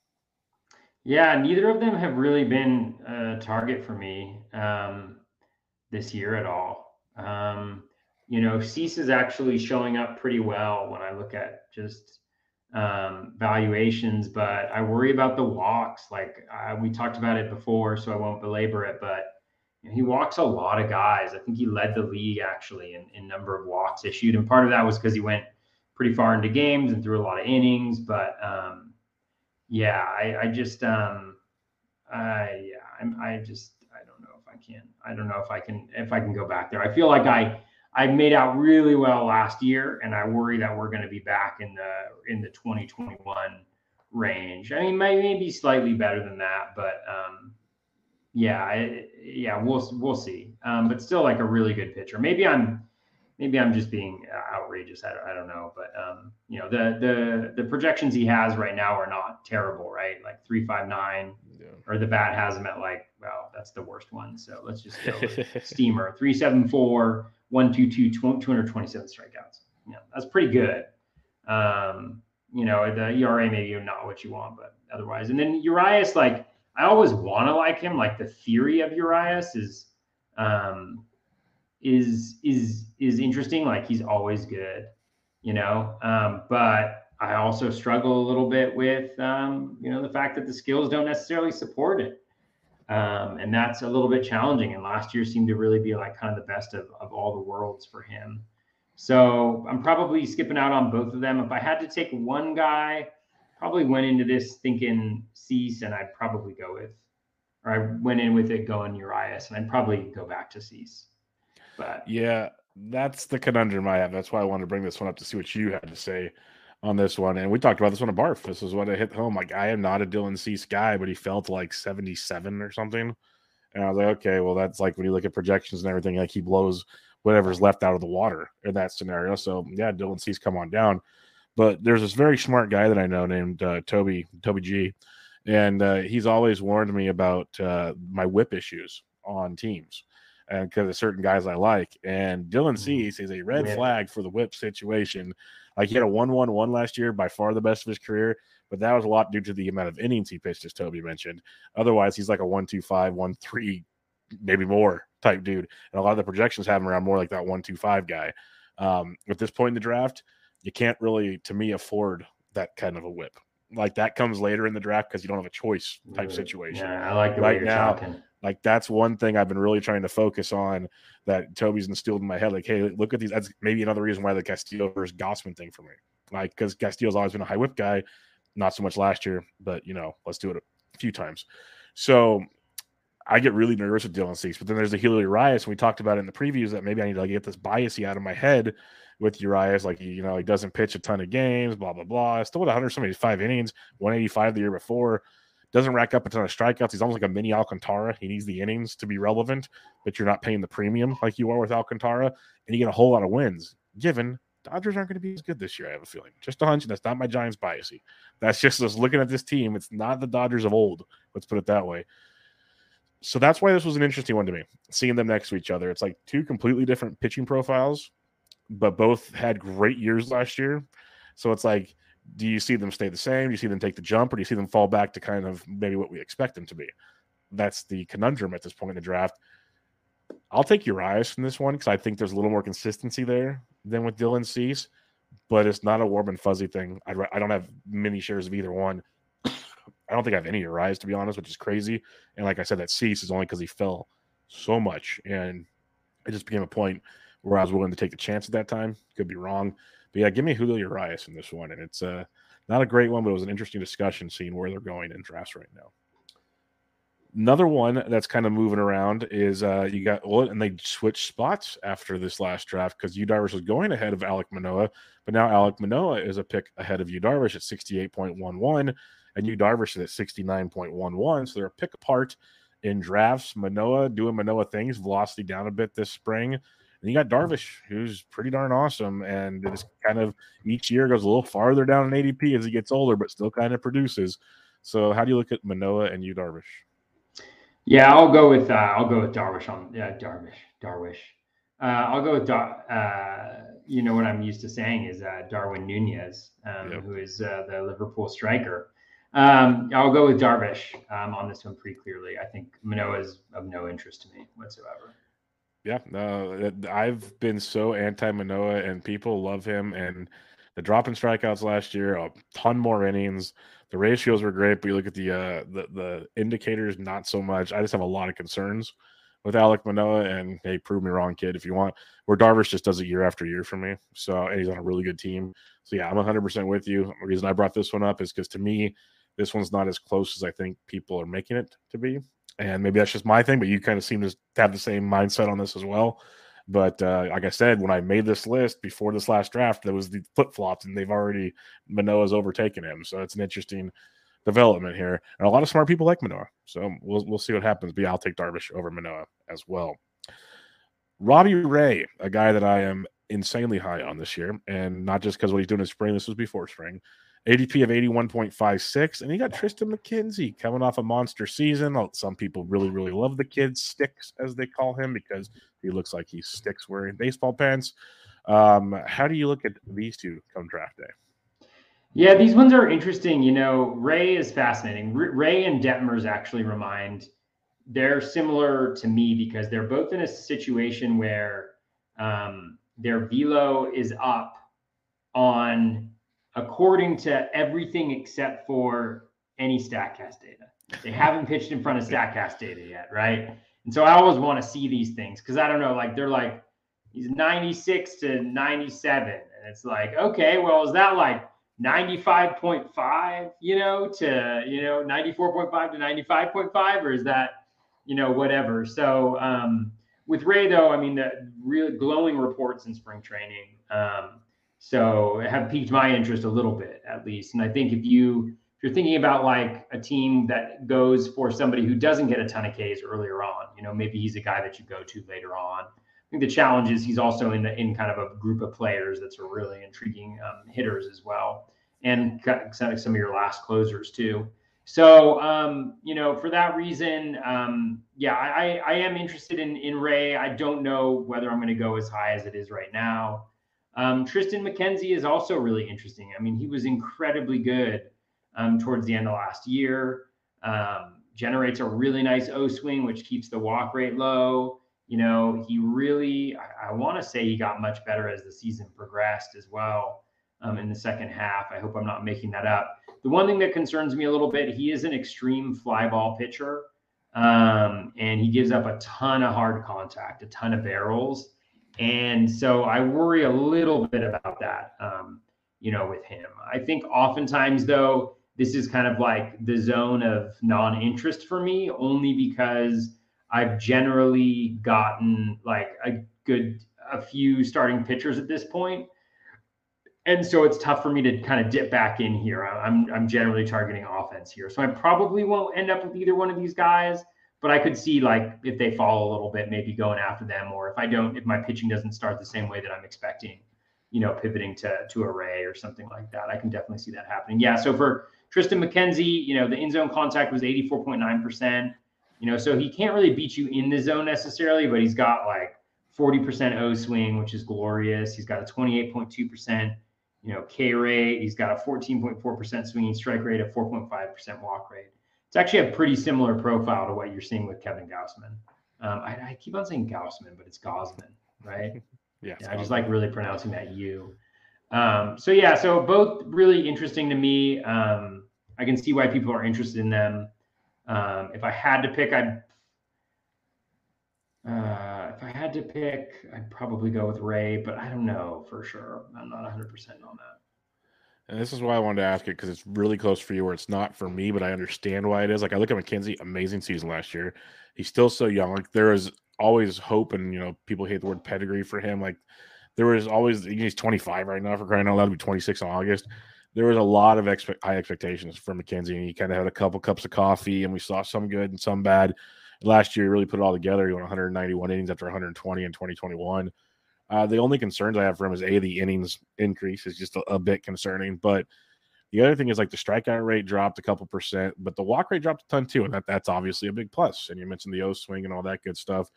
Yeah, neither of them have really been a target for me um, this year at all. Um, you know, Cease is actually showing up pretty well when I look at just um, valuations, but I worry about the walks. Like we talked about it before, so I won't belabor it, but he walks a lot of guys. I think he led the league actually in, in number of walks issued, and part of that was because he went pretty far into games and threw a lot of innings. But um, yeah, I, I just um, I yeah, I'm, I just I don't know if I can. I don't know if I can if I can go back there. I feel like I I made out really well last year, and I worry that we're going to be back in the in the 2021 range. I mean, maybe slightly better than that, but um, yeah, I, yeah, we'll we'll see. Um, but still, like a really good pitcher. Maybe I'm maybe I'm just being uh, outrageous. I don't, I don't know, but um, you know, the the the projections he has right now are not terrible, right? Like three five nine, yeah. or the bat has him at like, well, that's the worst one. So let's just go [laughs] Steamer three seven four one two two two hundred twenty seven strikeouts. Yeah, that's pretty good. Um, you know, the ERA maybe not what you want, but otherwise, and then Urias like I always want to like him. Like the theory of Urias is um, is is is interesting. Like he's always good, you know. Um, but I also struggle a little bit with um, you know the fact that the skills don't necessarily support it. Um, and that's a little bit challenging. And last year seemed to really be like kind of the best of, of all the worlds for him. So I'm probably skipping out on both of them. If I had to take one guy, probably went into this thinking Cease, and I'd probably go with, or I went in with it going Urias, and I'd probably go back to Cease. But yeah, that's the conundrum I have. That's why I wanted to bring this one up to see what you had to say on this one. And we talked about this one at Barf. This is what I hit home. Like, I am not a Dylan Cease guy, but he felt like 77 or something. And I was like, okay, well, that's like when you look at projections and everything, like he blows whatever's left out of the water in that scenario. So yeah, Dylan Cease come on down. But there's this very smart guy that I know named uh, Toby Toby G, and uh, he's always warned me about uh, my whip issues on teams. and because of certain guys I like. And Dylan Mhm. Cease is a red Whip. flag for the whip situation. Like he had a one-one-one last year, by far the best of his career, but that was a lot due to the amount of innings he pitched, as Toby mentioned. Otherwise, he's like a one-two-five, one-three, maybe more type dude. And a lot of the projections have him around more like that one-two-five guy. Um, at this point in the draft, you can't really, to me, afford that kind of a whip. Like that comes later in the draft because you don't have a choice type Right. situation. Yeah, I like the way Right you're now, talking. Like that's one thing I've been really trying to focus on that Toby's instilled in my head. Like, hey, look at these. That's maybe another reason why the Castillo versus Gausman thing for me. Like, because Castillo's always been a high whip guy, not so much last year, but you know, let's do it a few times. So I get really nervous with Dylan Cease, but then there's the Julio Urias, and we talked about it in the previews that maybe I need to like, get this biasy out of my head with Urias. Like, you know, he doesn't pitch a ton of games, blah blah blah. Still with 175 innings, 185 the year before doesn't rack up a ton of strikeouts. He's almost like a mini Alcantara. He needs the innings to be relevant, but you're not paying the premium like you are with Alcantara, and you get a whole lot of wins. Given Dodgers aren't going to be as good this year, I have a feeling. Just a hunch. and That's not my Giants biasy. That's just us looking at this team. It's not the Dodgers of old. Let's put it that way. So that's why this was an interesting one to me. Seeing them next to each other, it's like two completely different pitching profiles, but both had great years last year. So it's like do you see them stay the same? Do you see them take the jump, or do you see them fall back to kind of maybe what we expect them to be? That's the conundrum at this point in the draft. I'll take Urias from this one because I think there's a little more consistency there than with Dylan Cease, but it's not a warm and fuzzy thing. I, I don't have many shares of either one. [coughs] I don't think I have any Urias to be honest, which is crazy. And like I said, that Cease is only because he fell so much, and it just became a point where I was willing to take the chance at that time. Could be wrong. But yeah, give me Julio Urias in this one. And it's uh, not a great one, but it was an interesting discussion seeing where they're going in drafts right now. Another one that's kind of moving around is uh, you got, and they switched spots after this last draft because Yu Darvish was going ahead of Alek Manoah, but now Alek Manoah is a pick ahead of Yu Darvish at 68.11, and Yu Darvish is at 69.11. So they're a pick apart in drafts. Manoah doing Manoah things, velocity down a bit this spring. And you got Darvish, who's pretty darn awesome, and it's kind of each year goes a little farther down in ADP as he gets older, but still kind of produces. So, how do Yu look at Manoah and you, Darvish? Yeah, I'll go with uh, I'll go with Darvish on yeah Darvish Darvish. Uh, I'll go with Dar. Uh, you know what I'm used to saying is uh, Darwin Nunez, um, Yep. who is uh, the Liverpool striker. Um, I'll go with Darvish um, on this one pretty clearly. I think Manoah is of no interest to me whatsoever. Yeah, no, I've been so anti Manoah, and people love him. And the drop in strikeouts last year, a ton more innings. The ratios were great, but you look at the uh, the the indicators, not so much. I just have a lot of concerns with Alek Manoah, and hey, prove me wrong, kid, if you want. Where Darvish just does it year after year for me. So, and he's on a really good team. So yeah, I'm 100 percent with you. The reason I brought this one up is because to me, this one's not as close as I think people are making it to be and maybe that's just my thing, but you kind of seem to have the same mindset on this as well. But uh, like I said, when I made this list before this last draft, there was the flip flops, and they've already Manoah's overtaken him. So it's an interesting development here, and a lot of smart people like Manoah. So we'll we'll see what happens. But yeah, I'll take Darvish over Manoah as well. Robbie Ray, a guy that I am insanely high on this year, and not just because what he's doing in spring. This was before spring. ADP of 81.56. And you got Triston McKenzie coming off a monster season. Some people really, really love the kid sticks, as they call him, because he looks like he sticks wearing baseball pants. Um, how do you look at these two come draft day? Yeah, these ones are interesting. You know, Ray is fascinating. Ray and Detmers actually remind they're similar to me because they're both in a situation where um, their velo is up on according to everything except for any Statcast data. They haven't pitched in front of Statcast data yet, right? And so I always want to see these things because I don't know, like they're like he's 96 to 97, and it's like, okay, well, is that like 95.5, you know, to you know 94.5 to 95.5, or is that you know whatever? So um, with Ray though, I mean, the really glowing reports in spring training. Um, so it have piqued my interest a little bit at least. And I think if you if you're thinking about like a team that goes for somebody who doesn't get a ton of Ks earlier on, you know, maybe he's a guy that you go to later on. I think the challenge is he's also in the, in kind of a group of players that's a really intriguing um, hitters as well, and some some of your last closers too. So, um, you know, for that reason, um, yeah, I, I am interested in in Ray. I don't know whether I'm going to go as high as it is right now. Um, Triston McKenzie is also really interesting. I mean, he was incredibly good um, towards the end of last year. Um, generates a really nice O swing, which keeps the walk rate low. You know, he really, I, I want to say he got much better as the season progressed as well um, in the second half. I hope I'm not making that up. The one thing that concerns me a little bit, he is an extreme fly ball pitcher. Um, and he gives up a ton of hard contact, a ton of barrels. And so I worry a little bit about that, um, you know, with him. I think oftentimes, though, this is kind of like the zone of non interest for me, only because I've generally gotten like a good, a few starting pitchers at this point and so it's tough for me to kind of dip back in here. I'm I'm generally targeting offense here, so I probably won't end up with either one of these guys. But I could see like if they fall a little bit, maybe going after them, or if I don't, if my pitching doesn't start the same way that I'm expecting, you know, pivoting to to a Ray or something like that. I can definitely see that happening. Yeah. So for Triston McKenzie, you know, the in zone contact was 84.9 percent. You know, so he can't really beat you in the zone necessarily, but he's got like 40% O swing, which is glorious. He's got a 28.2 percent you know, K rate. He's got a 14.4% swinging strike rate, a 4.5% walk rate. It's actually a pretty similar profile to what you're seeing with Kevin Gausman. Um, I, I, keep on saying Gausman, but it's Gausman, right? [laughs] yeah, yeah I just like really pronouncing that U. Um, so yeah, so both really interesting to me. Um, I can see why people are interested in them. Um, if I had to pick, I'd uh, if I had to pick, I'd probably go with Ray, but I don't know for sure. I'm not 100% on that. And this is why I wanted to ask it because it's really close for you, where it's not for me, but I understand why it is. Like I look at McKenzie, amazing season last year. He's still so young. Like there is always hope, and you know people hate the word pedigree for him. Like there was always he's 25 right now for crying out loud to be 26 in August. There was a lot of expect, high expectations for McKenzie, and he kind of had a couple cups of coffee, and we saw some good and some bad last year he really put it all together. He went 191 innings after 120 in 2021. Uh, the only concerns I have for him is a the innings increase is just a, a, bit concerning, but the other thing is like the strikeout rate dropped a couple percent, but the walk rate dropped a ton too, and that that's obviously a big plus. And you mentioned the O swing and all that good stuff.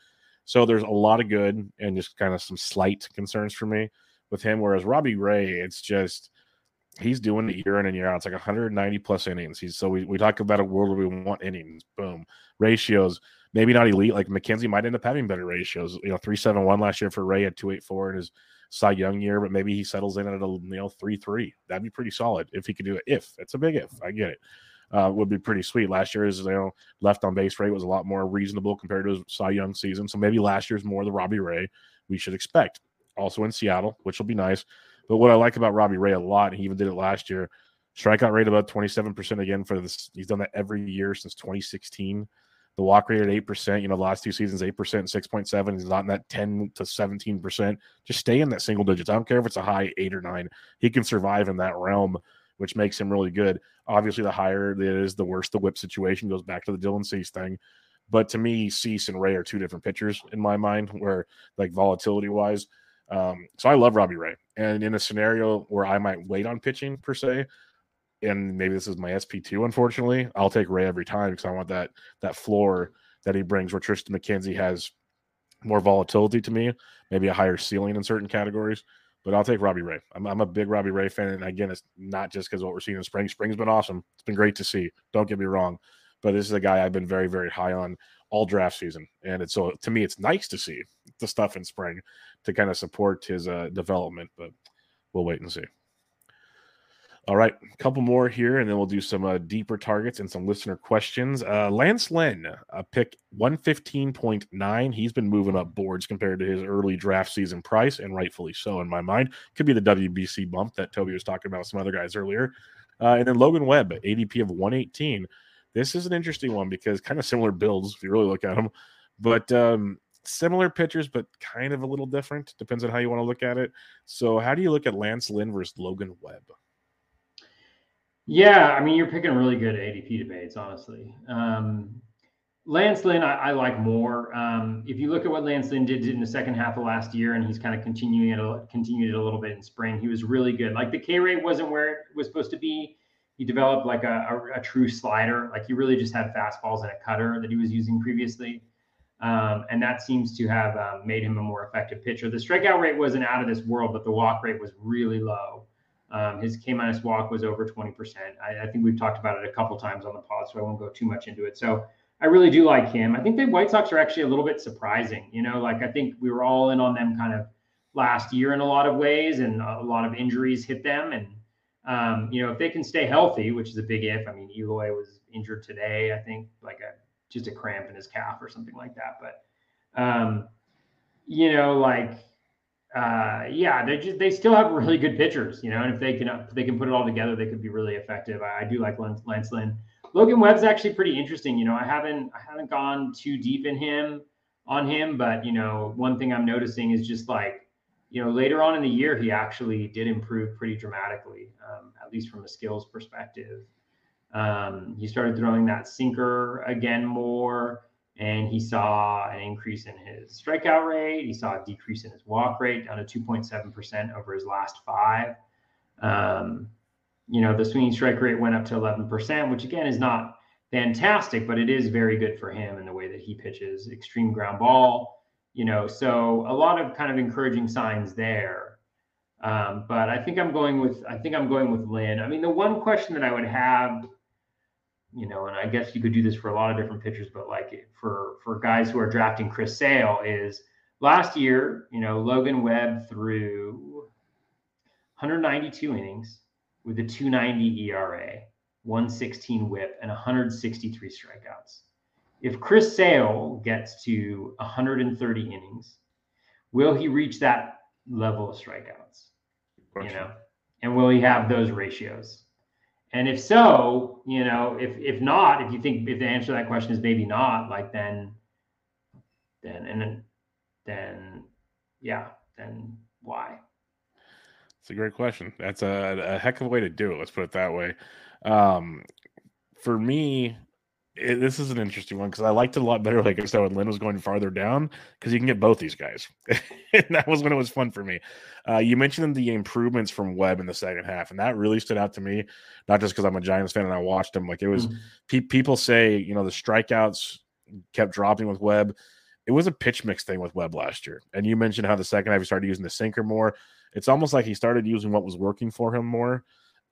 So there's a lot of good and just kind of some slight concerns for me with him. Whereas Robbie Ray, it's just he's doing it year in and year out. It's like 190 plus innings. He's so we, we talk about a world where we want innings. Boom. Ratios, maybe not elite. Like McKenzie might end up having better ratios. You know, 371 last year for Ray at 284 in his Cy Young year, but maybe he settles in at a you know 3-3. That'd be pretty solid if he could do it. If it's a big if, I get it. Uh, would be pretty sweet. Last year's you know left on base rate was a lot more reasonable compared to his Cy Young season. So maybe last year's more the Robbie Ray we should expect. Also in Seattle, which will be nice. But what I like about Robbie Ray a lot, he even did it last year, strikeout rate about 27% again for this. He's done that every year since 2016. The walk rate at 8%, you know, last two seasons, 8%, 6.7. He's not in that 10 to 17%. Just stay in that single digits. I don't care if it's a high eight or nine. He can survive in that realm, which makes him really good. Obviously, the higher it is, the worse the whip situation goes back to the Dylan Cease thing. But to me, Cease and Ray are two different pitchers in my mind, where like volatility wise, um, so I love Robbie Ray. And in a scenario where I might wait on pitching per se, and maybe this is my SP2, unfortunately, I'll take Ray every time because I want that that floor that he brings where Triston McKenzie has more volatility to me, maybe a higher ceiling in certain categories. But I'll take Robbie Ray. I'm, I'm a big Robbie Ray fan. And again, it's not just because what we're seeing in spring. Spring's been awesome. It's been great to see. Don't get me wrong. But this is a guy I've been very, very high on all draft season. And it's so to me, it's nice to see the stuff in spring to kind of support his uh, development, but we'll wait and see. All right, a couple more here, and then we'll do some uh, deeper targets and some listener questions. Uh, Lance Lynn, pick 115.9. He's been moving up boards compared to his early draft season price, and rightfully so, in my mind. Could be the WBC bump that Toby was talking about some other guys earlier. Uh, and then Logan Webb, ADP of 118. This is an interesting one because kind of similar builds, if you really look at them. But um, similar pitchers, but kind of a little different. Depends on how you want to look at it. So, how do you look at Lance Lynn versus Logan Webb? Yeah, I mean, you're picking really good ADP debates, honestly. Um, Lance Lynn, I, I like more. Um, if you look at what Lance Lynn did in the second half of last year, and he's kind of continuing it, continued it a little bit in spring, he was really good. Like the K rate wasn't where it was supposed to be. he developed like a, a, a, true slider. Like he really just had fastballs and a cutter that he was using previously. Um, and that seems to have um, made him a more effective pitcher. The strikeout rate wasn't out of this world, but the walk rate was really low. Um, his K minus walk was over 20%. I, I, think we've talked about it a couple times on the pod, so I won't go too much into it. So I really do like him. I think the White Sox are actually a little bit surprising. You know, like I think we were all in on them kind of last year in a lot of ways, and a lot of injuries hit them. And um, you know, if they can stay healthy, which is a big if. I mean, Eloy was injured today. I think like a just a cramp in his calf or something like that. But um, you know, like uh, yeah, they just they still have really good pitchers, you know, and if they can if they can put it all together, they could be really effective. I, I do like Lance Lynn. Logan Webb's actually pretty interesting. You know, I haven't I haven't gone too deep in him on him, but you know, one thing I'm noticing is just like, you know, later on in the year, he actually did improve pretty dramatically, um, at least from a skills perspective. Um, he started throwing that sinker again more and he saw an increase in his strikeout rate. He saw a decrease in his walk rate down to 2.7% over his last five. Um, you know, the swinging strike rate went up to 11%, which again is not fantastic, but it is very good for him in the way that he pitches extreme ground ball. You know, so a lot of kind of encouraging signs there. Um, but I think I'm going with I think I'm going with Lynn. I mean, the one question that I would have you know, and I guess you could do this for a lot of different pitchers, but like for for guys who are drafting Chris Sale is last year, you know, Logan Webb threw 192 innings with a 290 ERA, 116 whip, and 163 strikeouts. If Chris Sale gets to 130 innings, will he reach that level of strikeouts? You know, and will he have those ratios? And if so, you know, if if not, if you think if the answer to that question is maybe not, like then, then and then, then yeah, then why? It's a great question. That's a, a heck of a way to do it. Let's put it that way. Um, for me, it, this is an interesting one because I liked it a lot better. Like I said, when Lynn was going farther down because you can get both these guys, and [laughs] that was when it was fun for me. Uh, you mentioned the improvements from Webb in the second half, and that really stood out to me. Not just because I'm a Giants fan and I watched him. Like it was, mm-hmm. pe- people say you know the strikeouts kept dropping with Webb. It was a pitch mix thing with Webb last year, and you mentioned how the second half he started using the sinker more. It's almost like he started using what was working for him more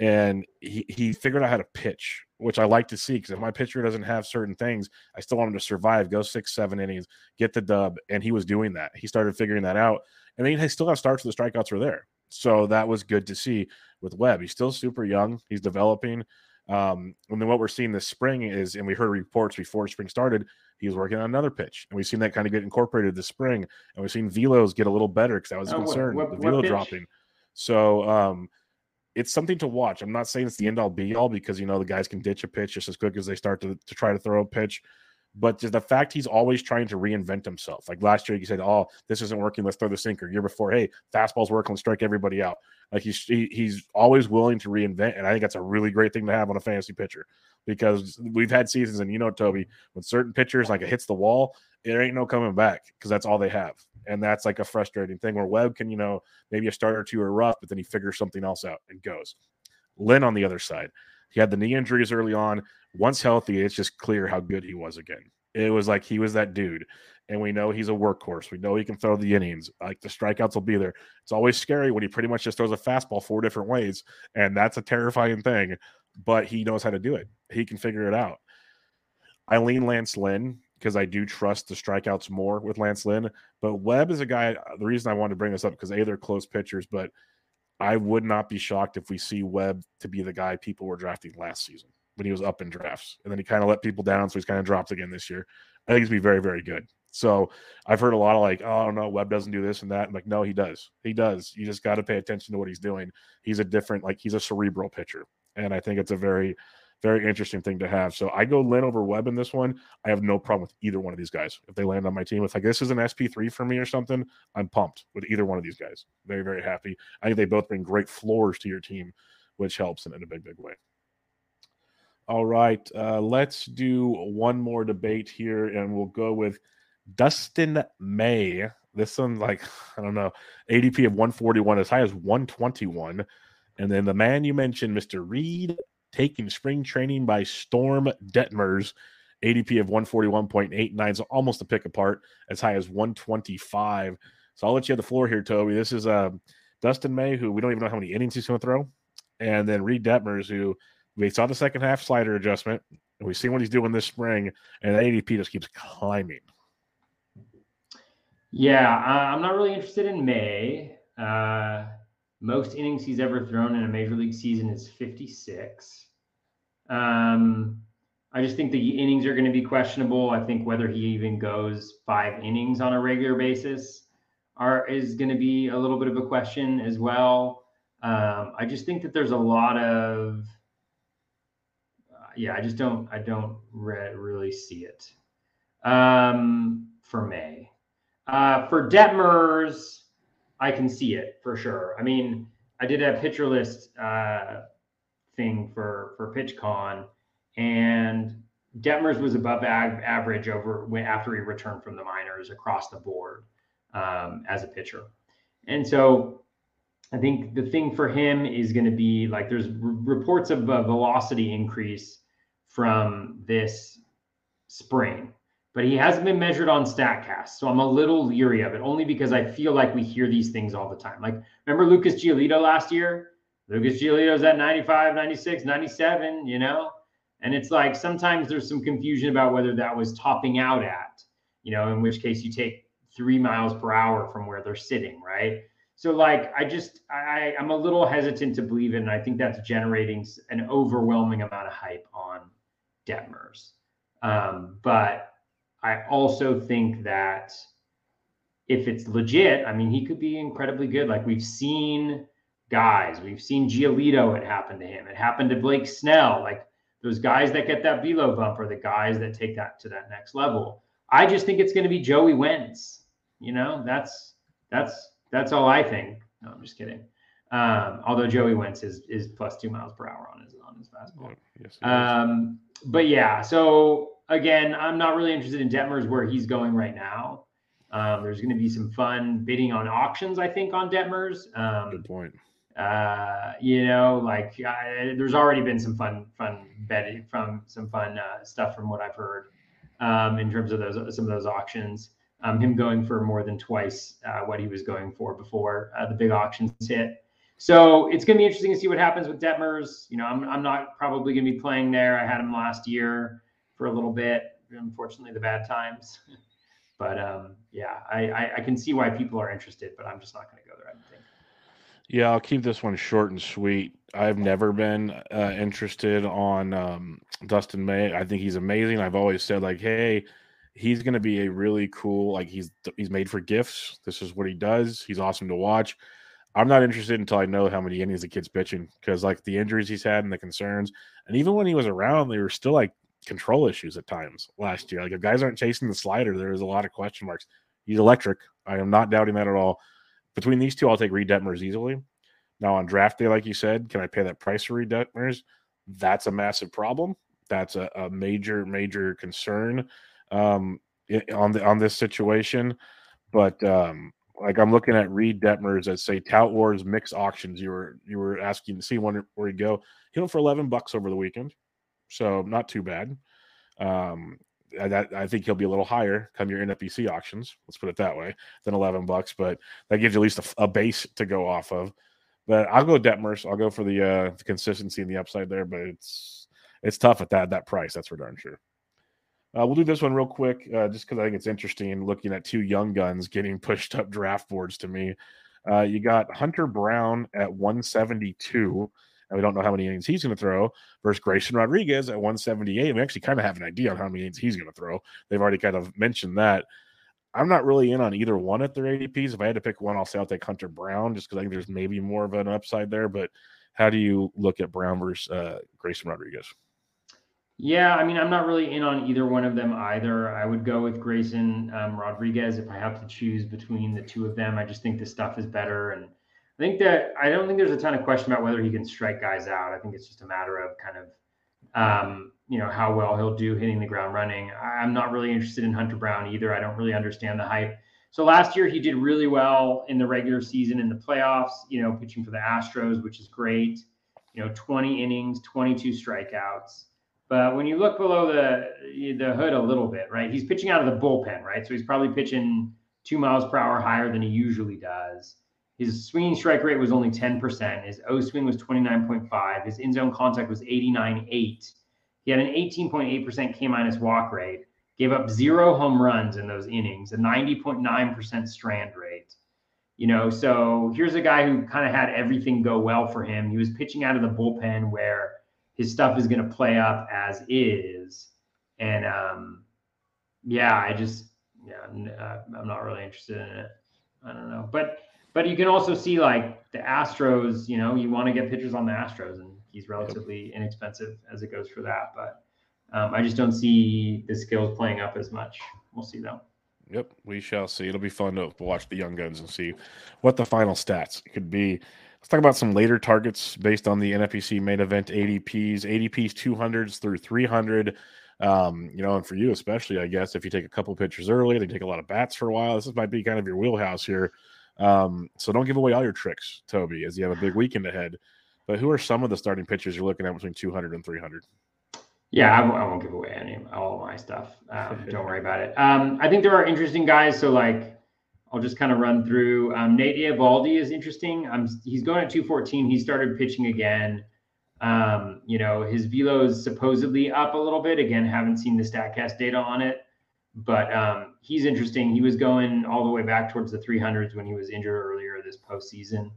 and he, he figured out how to pitch, which I like to see because if my pitcher doesn't have certain things, I still want him to survive, go six, seven innings, get the dub. And he was doing that. He started figuring that out. And then he still have starts where the strikeouts were there. So that was good to see with Webb. He's still super young, he's developing. Um, and then what we're seeing this spring is, and we heard reports before spring started, he was working on another pitch, and we've seen that kind of get incorporated this spring. And we've seen velos get a little better because that was a oh, concern, what, what, the velo dropping. So um, it's something to watch. I'm not saying it's the end all be all because you know the guys can ditch a pitch just as quick as they start to, to try to throw a pitch. But just the fact he's always trying to reinvent himself. Like last year, he said, "Oh, this isn't working. Let's throw the sinker." Year before, "Hey, fastball's working. Let's strike everybody out." Like he's he, he's always willing to reinvent, and I think that's a really great thing to have on a fantasy pitcher because we've had seasons, and you know, Toby, when certain pitchers like it hits the wall, there ain't no coming back because that's all they have and that's like a frustrating thing where Webb can, you know, maybe a start or two are rough, but then he figures something else out and goes. Lynn on the other side, he had the knee injuries early on. Once healthy, it's just clear how good he was again. It was like he was that dude, and we know he's a workhorse. We know he can throw the innings. Like the strikeouts will be there. It's always scary when he pretty much just throws a fastball four different ways, and that's a terrifying thing. But he knows how to do it. He can figure it out. Eileen Lance Lynn because I do trust the strikeouts more with Lance Lynn. But Webb is a guy. Uh, the reason I wanted to bring this up because a they're close pitchers, but I would not be shocked if we see Webb to be the guy people were drafting last season when he was up in drafts, and then he kind of let people down, so he's kind of dropped again this year. I think he's be very, very good. So I've heard a lot of like, oh, no, Webb doesn't do this and that. I'm like, no, he does. He does. You just got to pay attention to what he's doing. He's a different, like, he's a cerebral pitcher, and I think it's a very very interesting thing to have. So I go Lynn over Webb in this one. I have no problem with either one of these guys. If they land on my team, if like this is an SP3 for me or something, I'm pumped with either one of these guys. Very, very happy. I think they both bring great floors to your team, which helps in, in a big, big way. All right. Uh, let's do one more debate here, and we'll go with Dustin May. This one, like, [laughs] I don't know, ADP of 141 as high as 121. And then the man you mentioned, Mr. Reid taking spring training by storm. Detmers, ADP of 141.89 is almost a pick apart, as high as 125. So I'll let you have the floor here, Toby. This is uh, Dustin May, who we don't even know how many innings he's going to throw, and then Reid Detmers, who we saw the second half slider adjustment, and we've seen what he's doing this spring, and the ADP just keeps climbing. Yeah, uh, I'm not really interested in May. Uh, most innings he's ever thrown in a major league season is 56. Um, I just think the innings are going to be questionable. I think whether he even goes five innings on a regular basis are is going to be a little bit of a question as well. Um, I just think that there's a lot of uh, yeah. I just don't I don't re- really see it um, for May. Uh, for Detmers, I can see it for sure. I mean, I did a pitcher list uh, thing for for PitchCon, and Detmers was above ag- average over after he returned from the minors across the board um, as a pitcher, and so I think the thing for him is going to be like there's r- reports of a velocity increase from this spring but he hasn't been measured on StatCast. So I'm a little leery of it, only because I feel like we hear these things all the time. Like, remember Lucas Giolito last year? Lucas Giolito's at 95, 96, 97, you know? And it's like sometimes there's some confusion about whether that was topping out at, you know, in which case you take three miles per hour from where they're sitting, right? So like I just I I'm a little hesitant to believe it, and I think that's generating an overwhelming amount of hype on Detmers. Um, but I also think that if it's legit, I mean, he could be incredibly good. Like we've seen guys, we've seen Giolito, it happened to him. It happened to Blake Snell. Like those guys that get that velo bump are the guys that take that to that next level. I just think it's going to be Joey Wentz. You know, that's that's that's all I think. No, I'm just kidding. Um, although Joey Wentz is is plus two miles per hour on his on his fastball. Yes, Um, but yeah, so again, I'm not really interested in Detmers where he's going right now. Um, there's going to be some fun bidding on auctions, I think, on Detmers. Um, good point. uh, you know, like I, there's already been some fun, fun betting from some fun uh, stuff from what I've heard um, in terms of those some of those auctions. Um, him going for more than twice uh, what he was going for before uh, the big auctions hit. So it's going to be interesting to see what happens with Detmers. You know, I'm, I'm not probably going to be playing there. I had him last year for a little bit. Unfortunately, the bad times. [laughs] but um, yeah, I, I, I can see why people are interested, but I'm just not going to go there. I think. Yeah, I'll keep this one short and sweet. I've never been uh, interested on um, Dustin May. I think he's amazing. I've always said like, hey, he's going to be a really cool. Like he's he's made for gifts. This is what he does. He's awesome to watch. I'm not interested until I know how many innings the kid's pitching because like the injuries he's had and the concerns, and even when he was around, they were still like control issues at times last year. Like if guys aren't chasing the slider, there is a lot of question marks. He's electric. I am not doubting that at all. Between these two, I'll take Reid Detmers easily. Now on draft day, like you said, can I pay that price for Reid Detmers? That's a massive problem. That's a, a major, major concern um, on the on this situation. But um, like I'm looking at Reid Detmers at say Tout Wars mix auctions. You were you were asking to see one where he go. He went for 11 bucks over the weekend so not too bad. Um, that I think he'll be a little higher come your NFBC auctions. Let's put it that way than eleven bucks, but that gives you at least a, a base to go off of. But I'll go Detmers. I'll go for the, uh, the consistency and the upside there, but it's it's tough at that that price. That's for darn sure. Uh, we'll do this one real quick, uh, just because I think it's interesting looking at two young guns getting [laughs] pushed up draft boards to me. Uh, you got Hunter Brown at 172 and we don't know how many innings he's going to throw versus Grayson Rodriguez at 178. We actually kind of have an idea on how many innings he's going to throw. They've already kind of mentioned that. I'm not really in on either one at their ADPs. If I had to pick one, I'll say I'll take Hunter Brown just because I think there's maybe more of an upside there. But how do you look at Brown versus uh, Grayson Rodriguez? Yeah, I mean, I'm not really in on either one of them either. I would go with Grayson um, Rodriguez if I have to choose between the two of them. I just think the stuff is better and I think that I don't think there's a ton of question about whether he can strike guys out. I think it's just a matter of kind of, um, you know, how well he'll do hitting the ground running. I'm not really interested in Hunter Brown either. I don't really understand the hype. So last year he did really well in the regular season in the playoffs, you know, pitching for the Astros, which is great. you know, 20 innings, 22 strikeouts. But when you look below the the hood a little bit, right? He's pitching out of the bullpen, right? So he's probably pitching two miles per hour higher than he usually does. His swinging strike rate was only 10%. His O swing was 29.5. His in zone contact was 89.8. He had an 18.8% K minus walk rate, gave up zero home runs in those innings, a 90.9% strand rate. You know, so here's a guy who kind of had everything go well for him. He was pitching out of the bullpen where his stuff is going to play up as is. And um, yeah, I just, yeah, uh, I'm not really interested in it. I don't know. But, but you can also see like the Astros, you know, you want to get pitchers on the Astros and he's relatively inexpensive as it goes for that. But um, I just don't see the skills playing up as much. We'll see though. Yep, we shall see. It'll be fun to watch the young guns and see what the final stats could be. Let's talk about some later targets based on the NFBC main event ADPs, ADPs 200s through 300. Um, you know, and for you especially, I guess if you take a couple pitchers early, they take a lot of bats for a while. This might be kind of your wheelhouse here. Um, so don't give away all your tricks, Toby, as you have a big weekend ahead. But who are some of the starting pitchers you're looking at between 200 and 300? Yeah, I won't, I won't give away any all my stuff. Um, [laughs] don't worry about it. Um, I think there are interesting guys. So like, I'll just kind of run through. Um, Nate Eovaldi is interesting. Um, he's going at 214. He started pitching again. Um, you know, his velo is supposedly up a little bit. Again, haven't seen the Statcast data on it, but um, he's interesting. He was going all the way back towards the 300s when he was injured earlier this postseason.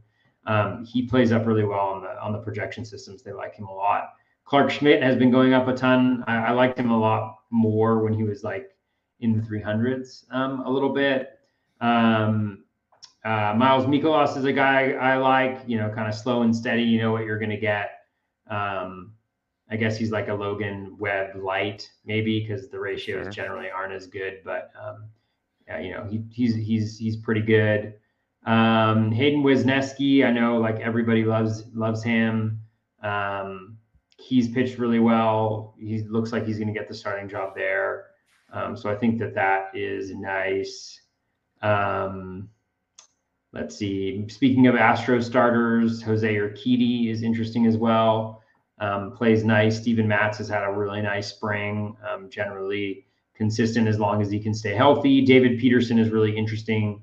Um, he plays up really well on the on the projection systems. They like him a lot. Clarke Schmidt has been going up a ton. I, I liked him a lot more when he was like in the 300s um, a little bit. Um, uh, Miles Mikolas is a guy I like, you know, kind of slow and steady. You know what you're going to get. Um, I guess he's like a Logan Webb light, maybe because the ratios sure. generally aren't as good. But um, yeah, you know, he, he's he's he's pretty good. Um, Hayden Wesneski, I know like everybody loves loves him. Um, he's pitched really well. He looks like he's going to get the starting job there. Um, so I think that that is nice. Um, let's see. Speaking of Astro starters, Jose Urquidy is interesting as well. Um, plays nice. Steven Matz has had a really nice spring. Um, generally consistent as long as he can stay healthy. David Peterson is really interesting.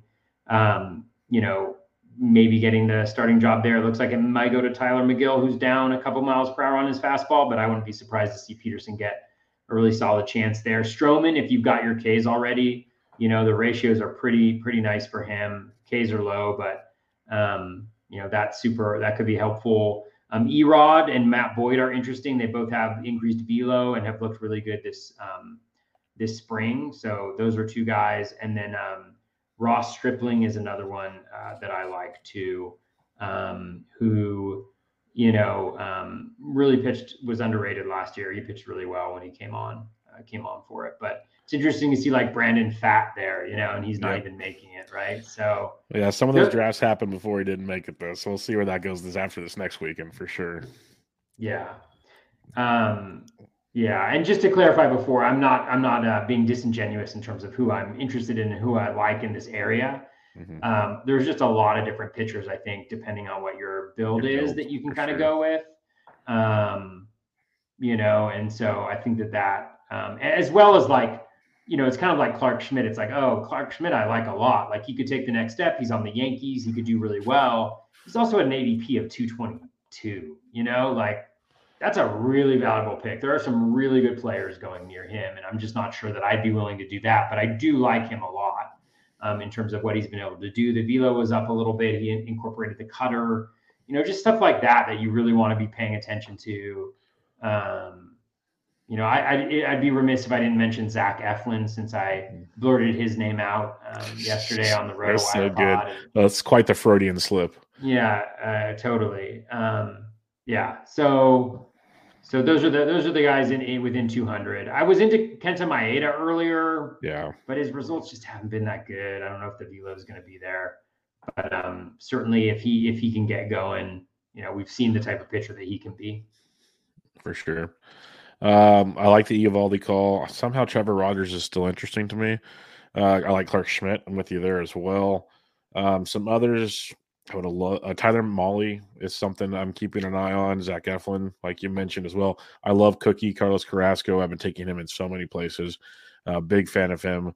Um, you know, maybe getting the starting job there. It looks like it might go to Tylor Megill, who's down a couple miles per hour on his fastball, but I wouldn't be surprised to see Peterson get a really solid chance there. Stroman, if you've got your Ks already, you know the ratios are pretty pretty nice for him. Ks are low, but um, you know that's super. That could be helpful. Um, Erod and Matt Boyd are interesting. They both have increased velo and have looked really good this um, this spring. So those are two guys, and then um, Ross Stripling is another one uh, that I like too, um, who, you know, um, really pitched, was underrated last year. He pitched really well when he came on, uh, came on for it. But it's interesting to see like Brandon Pfaadt there, you know, and he's not yeah. even making it, right? So, yeah, some of those drafts happened before he didn't make it though. So we'll see where that goes this after this next weekend for sure. Yeah. Um, yeah, and just to clarify before, I'm not I'm not uh, being disingenuous in terms of who I'm interested in and who I like in this area. Mm-hmm. Um, there's just a lot of different pitchers, I think, depending on what your build your is that you can kind of sure. go with. Um, you know, and so I think that that um, as well as like, you know, it's kind of like Clarke Schmidt. It's like, oh, Clarke Schmidt, I like a lot. Like he could take the next step. He's on the Yankees. He could do really well. He's also an ADP of 222. You know, like that's a really valuable pick. There are some really good players going near him, and I'm just not sure that I'd be willing to do that. But I do like him a lot um, in terms of what he's been able to do. The velo was up a little bit. He incorporated the cutter, you know, just stuff like that that you really want to be paying attention to. Um, you know, I, I, would be remiss if I didn't mention Zach Eflin since I blurted his name out um, yesterday on the road. That's so good. That's quite the Freudian slip. Yeah, uh, totally. Um, yeah. So so those are the those are the guys in within 200. I was into Kenta Maeda earlier. Yeah. But his results just haven't been that good. I don't know if the velo is going to be there. But um, certainly if he if he can get going, you know, we've seen the type of pitcher that he can be. For sure. Um, I like the Eovaldi call. Somehow Trevor Rogers is still interesting to me. Uh, I like Clarke Schmidt. I'm with you there as well. Um, some others I would love uh, Tyler Mahle is something I'm keeping an eye on. Zach Eflin, like you mentioned as well. I love Cookie Carlos Carrasco. I've been taking him in so many places. Uh, big fan of him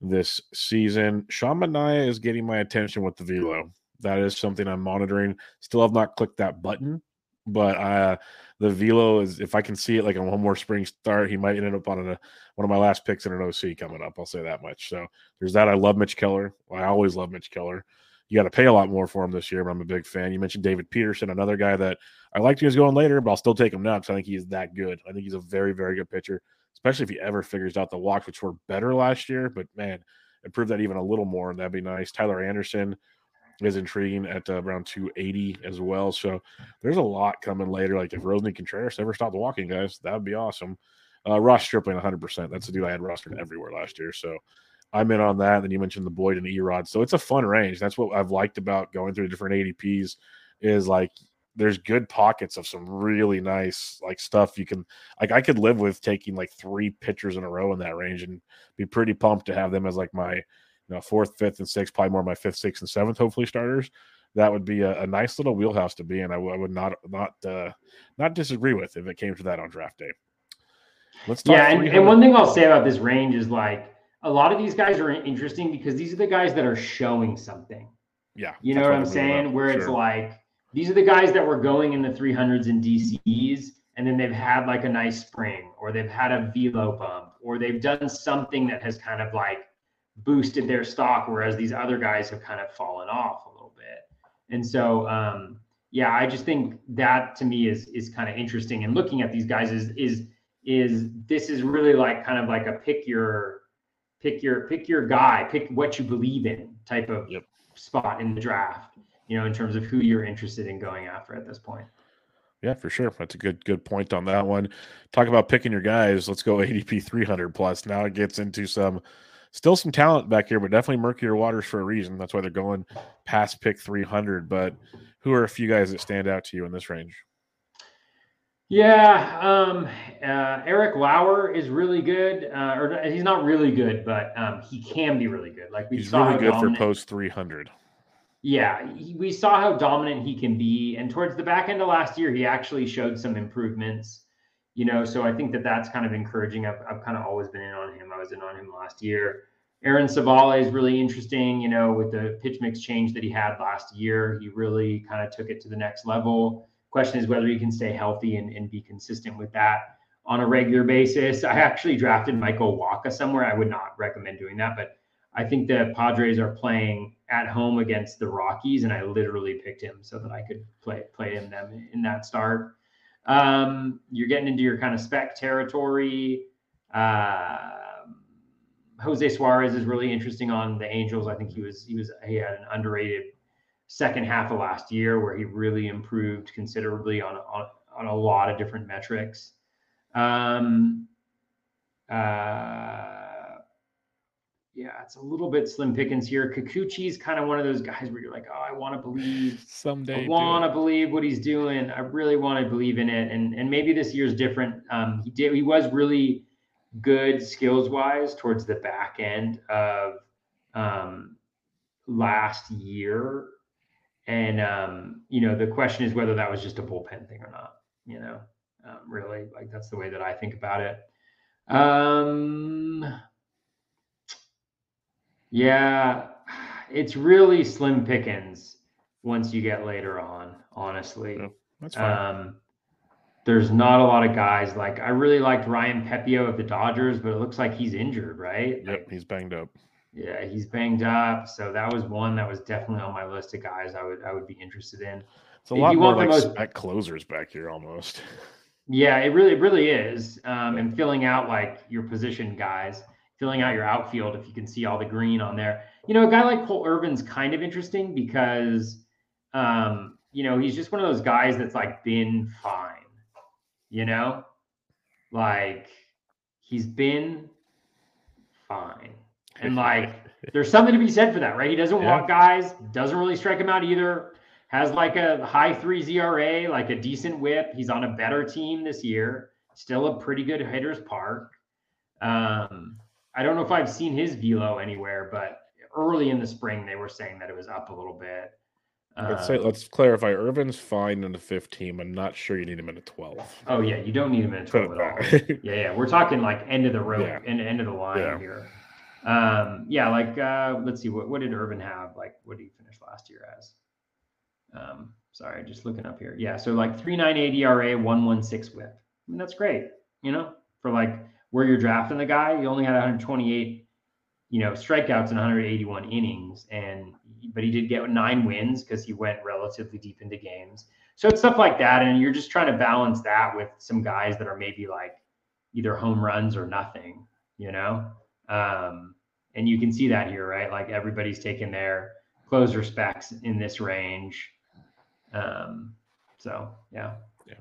this season. Sean Manaea is getting my attention with the velo. That is something I'm monitoring. Still have not clicked that button, but uh, the velo is if I can see it like on one more spring start, he might end up on a, one of my last picks in an OC coming up. I'll say that much. So there's that. I love Mitch Keller. I always love Mitch Keller. You got to pay a lot more for him this year, but I'm a big fan. You mentioned David Peterson, another guy that I liked he was going later, but I'll still take him now because I think he's that good. I think he's a very, very good pitcher, especially if he ever figures out the walks, which were better last year. But man, improve that even a little more, and that'd be nice. Tyler Anderson is intriguing at uh, around 280 as well. So there's a lot coming later. Like if Roansy Contreras ever stopped walking, guys, that would be awesome. Uh, Ross Stripling, 100%. That's the dude I had rostered everywhere last year. So I'm in on that. Then you mentioned the Boyd and Erod. So it's a fun range. That's what I've liked about going through different ADPs is like there's good pockets of some really nice like stuff you can like I could live with taking like three pitchers in a row in that range and be pretty pumped to have them as like my you know, fourth, fifth, and sixth, probably more my fifth, sixth, and seventh, hopefully starters. That would be a, a nice little wheelhouse to be in. I, w- I would not not uh, not disagree with if it came to that on draft day. Let's talk. Yeah, and, and one thing I'll say about this range is like a lot of these guys are interesting because these are the guys that are showing something. Yeah, you know what I'm saying? Where sure. it's like these are the guys that were going in the 300s and DCs, and then they've had like a nice spring, or they've had a velo bump, or they've done something that has kind of like boosted their stock, whereas these other guys have kind of fallen off a little bit. And so, um, yeah, I just think that to me is is kind of interesting. And looking at these guys is is is this is really like kind of like a pick your pick your pick your guy, pick what you believe in type of yep. spot in the draft. You know, in terms of who you're interested in going after at this point. Yeah, for sure. That's a good good point on that one. Talk about picking your guys. Let's go ADP 300 plus. Now it gets into some still some talent back here, but definitely murkier waters for a reason. That's why they're going past pick 300. But who are a few guys that stand out to you in this range? Yeah, um, uh, Eric Lauer is really good, uh, or he's not really good, but um, he can be really good. Like we he's saw really good dominant, for post 300. Yeah, he, we saw how dominant he can be, and towards the back end of last year, he actually showed some improvements you know, so I think that that's kind of encouraging. I've, I've kind of always been in on him. I was in on him last year. Aaron Civale is really interesting, you know, with the pitch mix change that he had last year. He really kind of took it to the next level. Question is whether he can stay healthy and, and be consistent with that on a regular basis. I actually drafted Michael Wacha somewhere. I would not recommend doing that, but I think the Padres are playing at home against the Rockies, and I literally picked him so that I could play play him them in that start. Um, you're getting into your kind of spec territory. Uh, Jose Suarez is really interesting on the Angels. I think he was he was he had an underrated second half of last year where he really improved considerably on on, on a lot of different metrics. Um, uh, yeah, it's a little bit slim pickings here. Kikuchi's kind of one of those guys where you're like, oh, I want to believe someday. I want to believe what he's doing. I really want to believe in it, and and maybe this year's different. Um, he did. He was really good skills wise towards the back end of um, last year, and um, you know the question is whether that was just a bullpen thing or not. You know, um, really, like that's the way that I think about it. Um, yeah, [sighs] it's really slim pickings once you get later on, honestly. Yeah, that's fine. Um, there's not a lot of guys like I really liked Ryan Pepiot of the Dodgers, but it looks like he's injured, right? Yep, like, he's banged up. Yeah, he's banged up. So that was one that was definitely on my list of guys I would I would be interested in. It's a if lot more like most, spec closers back here almost. [laughs] Yeah, it really, it really is. Um, and filling out like your position guys filling out your outfield if you can see all the green on there. You know, a guy like Cole Irvin's kind of interesting because, um, you know, he's just one of those guys that's like been fine, you know, like he's been fine. And like, [laughs] there's something to be said for that, right? He doesn't yeah. walk guys, doesn't really strike him out either. Has like a high three ZRA, like a decent whip. He's on a better team this year. Still a pretty good hitter's park. Um, I don't know if I've seen his velo anywhere, but early in the spring they were saying that it was up a little bit. Let's say let's clarify. Irvin's fine in the 15. I'm not sure you need him in a 12. Oh yeah, you don't need him in a twelve at all. [laughs] Yeah, yeah. We're talking like end of the rope, Yeah. end, end of the line Yeah. here. Um, yeah, like uh, let's see, what, what did Irvin have? Like, what did he finish last year as? Um, sorry, just looking up here. Yeah, so like three nine eight ERA, one one six WHIP. I mean, that's great. You know, for like where you're drafting the guy, you only had 128, you know, strikeouts in 181 innings, and but he did get nine wins because he went relatively deep into games. So it's stuff like that, and you're just trying to balance that with some guys that are maybe like either home runs or nothing, you know. Um, and you can see that here, right? Like everybody's taking their closer specs in this range. Um, so yeah, Yeah,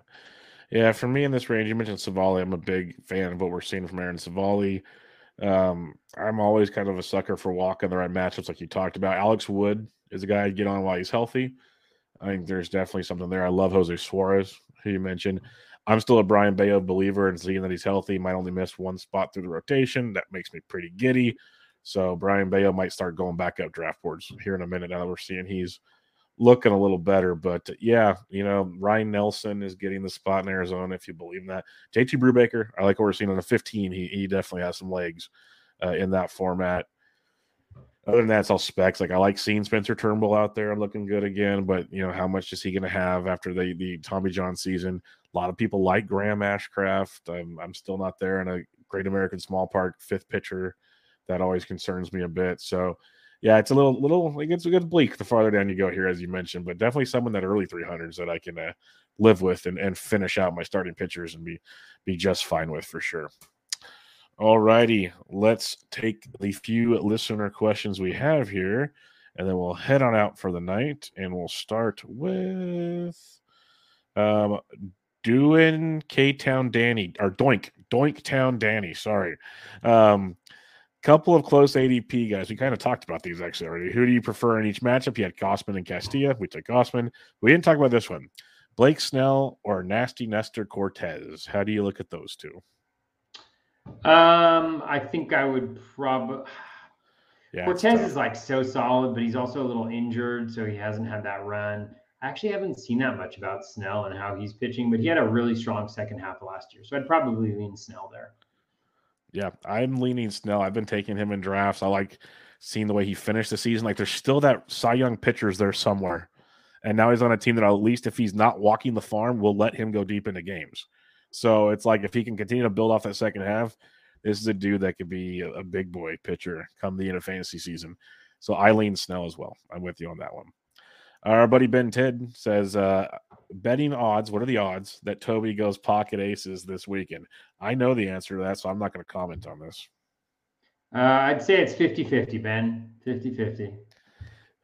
for me in this range, you mentioned Civale. I'm a big fan of what we're seeing from Aaron Civale. Um, I'm always kind of a sucker for walking the right matchups, like you talked about. Alex Wood is a guy I'd get on while he's healthy. I think there's definitely something there. I love Jose Suarez, who you mentioned. I'm still a Brayan Bello believer and seeing that he's healthy, might only miss one spot through the rotation. That makes me pretty giddy. So Brayan Bello might start going back up draft boards here in a minute now that we're seeing he's looking a little better. But yeah, you know, Ryan Nelson is getting the spot in Arizona, if you believe that. JT Brubaker, I like what we're seeing on the 15. He, he definitely has some legs uh, in that format. Other than that, it's all specs. Like I like seeing Spencer Turnbull out there looking good again, but you know, how much is he going to have after the the Tommy John season? A lot of people like Graham Ashcraft. I'm I'm still not there in a Great American Small Park fifth pitcher. That always concerns me a bit. So yeah, it's a little little it gets it gets bleak the farther down you go here, as you mentioned, but definitely someone that early 300s that I can uh, live with and, and finish out my starting pitchers and be be just fine with for sure. All righty, let's take the few listener questions we have here, and then we'll head on out for the night. And we'll start with um, doing K Town Danny or Doink Doink Town Danny. Sorry, um, couple of close ADP guys. We kind of talked about these actually already. Who do you prefer in each matchup? You had Gausman and Castillo. We took Gausman. We didn't talk about this one. Blake Snell or Nasty Nestor Cortes. How do you look at those two? um, I think I would probably. Yeah, Cortes is like so solid, but he's also a little injured, so he hasn't had that run. I actually haven't seen that much about Snell and how he's pitching, but he had a really strong second half last year, so I'd probably lean Snell there. Yeah, I'm leaning Snell. I've been taking him in drafts. I like seeing the way he finished the season. Like there's still that Cy Young pitchers there somewhere. And now he's on a team that at least if he's not walking the farm, will let him go deep into games. So it's like if he can continue to build off that second half, this is a dude that could be a, a big boy pitcher come the end of fantasy season. So I lean Snell as well. I'm with you on that one. Our buddy Ben Ted says, uh, betting odds. What are the odds that Toby goes pocket aces this weekend? I know the answer to that, so I'm not going to comment on this. Uh, I'd say it's 50 50, Ben. 50 50.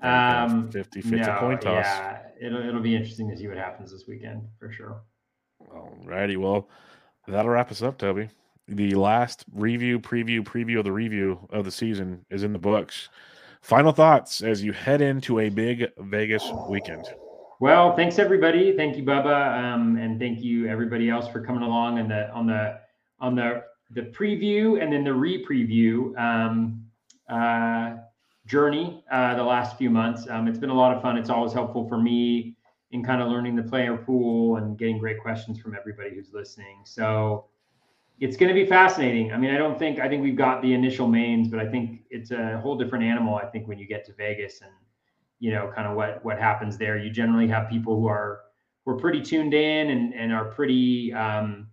Um, 50 50 no, coin toss. Yeah, it'll, it'll be interesting to see what happens this weekend for sure. All righty. Well, that'll wrap us up, Toby. The last review, preview, preview of the review of the season is in the books. Final thoughts as you head into a big Vegas weekend. Well, thanks everybody. Thank you, Bubba, um, and thank you everybody else for coming along and the on the on the the preview and then the re-preview um, uh, journey uh, the last few months. Um, it's been a lot of fun. It's always helpful for me in kind of learning the player pool and getting great questions from everybody who's listening. So it's going to be fascinating. I mean, I don't think I think we've got the initial mains, but I think it's a whole different animal. I think when you get to Vegas and you know kind of what what happens there, you generally have people who are who are pretty tuned in and and are pretty um,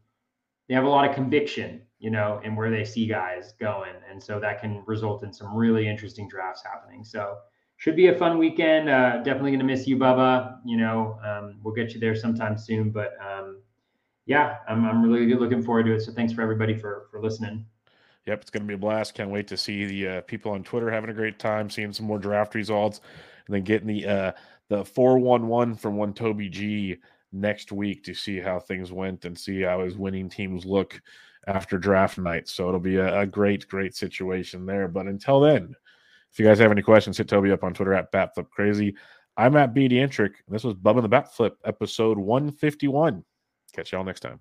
they have a lot of conviction, you know, in where they see guys going, and so that can result in some really interesting drafts happening. So should be a fun weekend. Uh, definitely going to miss you, Bubba. You know, um, we'll get you there sometime soon, but. Um, yeah, I'm, I'm really looking forward to it. So thanks for everybody for for listening. Yep, it's going to be a blast. Can't wait to see the uh, people on Twitter having a great time, seeing some more draft results, and then getting the uh, the four one one from one Toby G next week to see how things went and see how his winning teams look after draft night. So it'll be a, a great, great situation there. But until then, if you guys have any questions, hit Toby up on Twitter at BatFlipCrazy. I'm at BDentrek. This was Bub and the Bat Flip, episode 151. Catch y'all next time.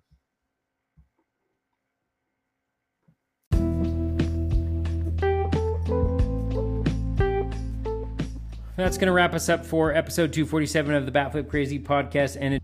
that's going to wrap us up for episode 247 of the Batflip Crazy podcast. And